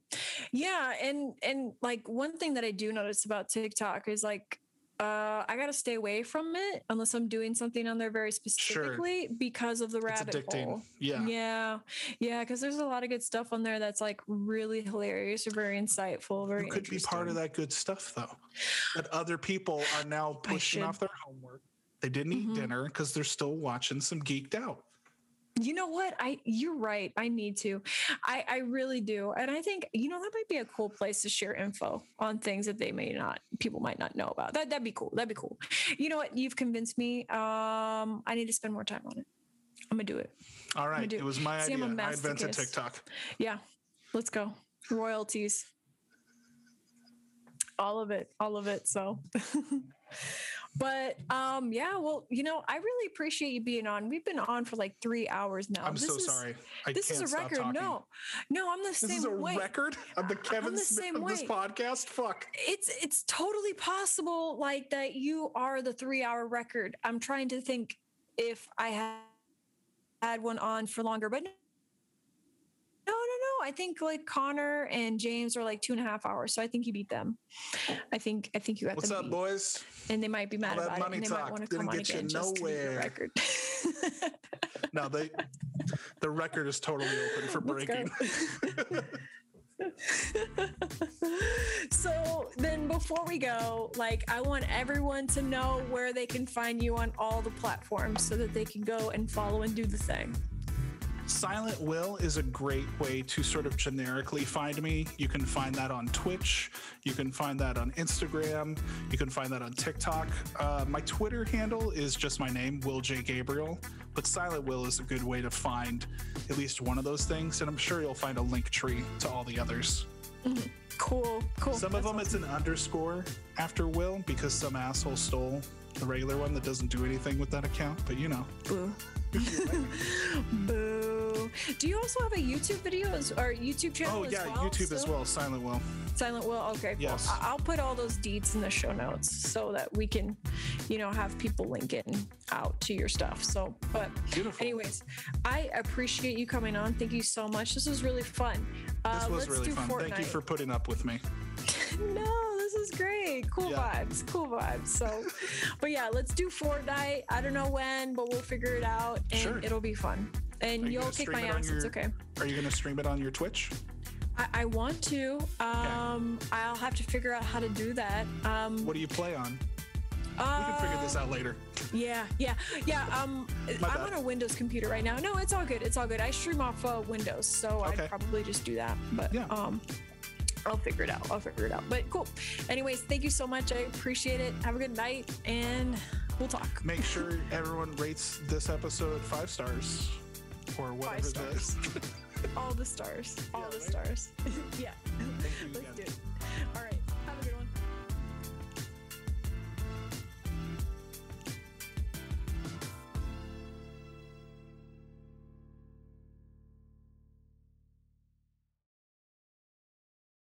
Yeah, and and like one thing that I do notice about TikTok is like uh I gotta stay away from it unless I'm doing something on there very specifically because of the It's rabbit addicting. hole. Yeah. Yeah, yeah, because there's a lot of good stuff on there that's like really hilarious or very insightful, very You could be part of that good stuff though. That other people are now pushing off their homework. They didn't eat Mhm. dinner because they're still watching some geeked out. You know what? I you're right. I need to. I I really do. And I think, you know, that might be a cool place to share info on things that they may not people might not know about. That that'd be cool. That'd be cool. You know what? You've convinced me. Um I need to spend more time on it. I'm gonna do it. All right. do- It was my See, idea. I invented. TikTok. Yeah. Let's go. Royalties. All of it. All of it. So But um yeah, well, you know, I really appreciate you being on. We've been on for like three hours now. I'm This so is- sorry. I this can't is a record. No, no, I'm the This same This is a way. record of the Kevin the Smith of this podcast. Fuck. It's it's totally possible, like that you are the three hour record. I'm trying to think if I had had one on for longer, but. I think like Connor and James are like two and a half hours, so I think you beat them. I think I think you got What's up, beat. boys? and they might be mad All that about it, money and they talk might want to come on get you again just to beat nowhere. record. No, they the record is totally open for breaking. so then before we go like i want everyone to know where they can find you on all the platforms so that they can go and follow and do the thing Silent Will is a great way to sort of generically find me. You can find that on Twitch. You can find that on Instagram. You can find that on TikTok. Uh, my Twitter handle is just my name, Will J. Gabriel. But Silent Will is a good way to find at least one of those things. And I'm sure you'll find a Linktree to all the others. cool cool Some of them, it's an underscore after Will because some asshole stole the regular one that doesn't do anything with that account. But you know. Boo do you also have a youtube video or youtube channel Oh, as yeah, well, YouTube as well. Silent Will. silent will okay cool. Yes. I'll put all those deeds in the show notes so that we can you know have people linking out to your stuff so but Beautiful. Anyways, I appreciate you coming on. Thank you so much. This was really fun. Uh, This was really fun. Fortnite. Thank you for putting up with me. no, this is great. Cool Yeah. vibes. Cool vibes. So, but yeah, let's do Fortnite. I don't know when, but we'll figure it out, and Sure. it'll be fun. And you you'll gonna kick my it ass. It's okay. Are you going to stream it on your Twitch? I, I want to. Um, I'll have to figure out how to do that. Um, What do you play on? uh, We can figure this out later. Yeah, yeah, yeah. Um, My I'm bad. on a Windows computer right now. No, it's all good. It's all good. I stream off uh, Windows, so Okay. I'd probably just do that. But Yeah. um, I'll figure it out. I'll figure it out. But cool. Anyways, thank you so much. I appreciate it. Have a good night, and we'll talk. Make sure everyone rates this episode five stars or whatever it stars. is. All the stars. All Yeah, the right? stars. yeah. Let's do it.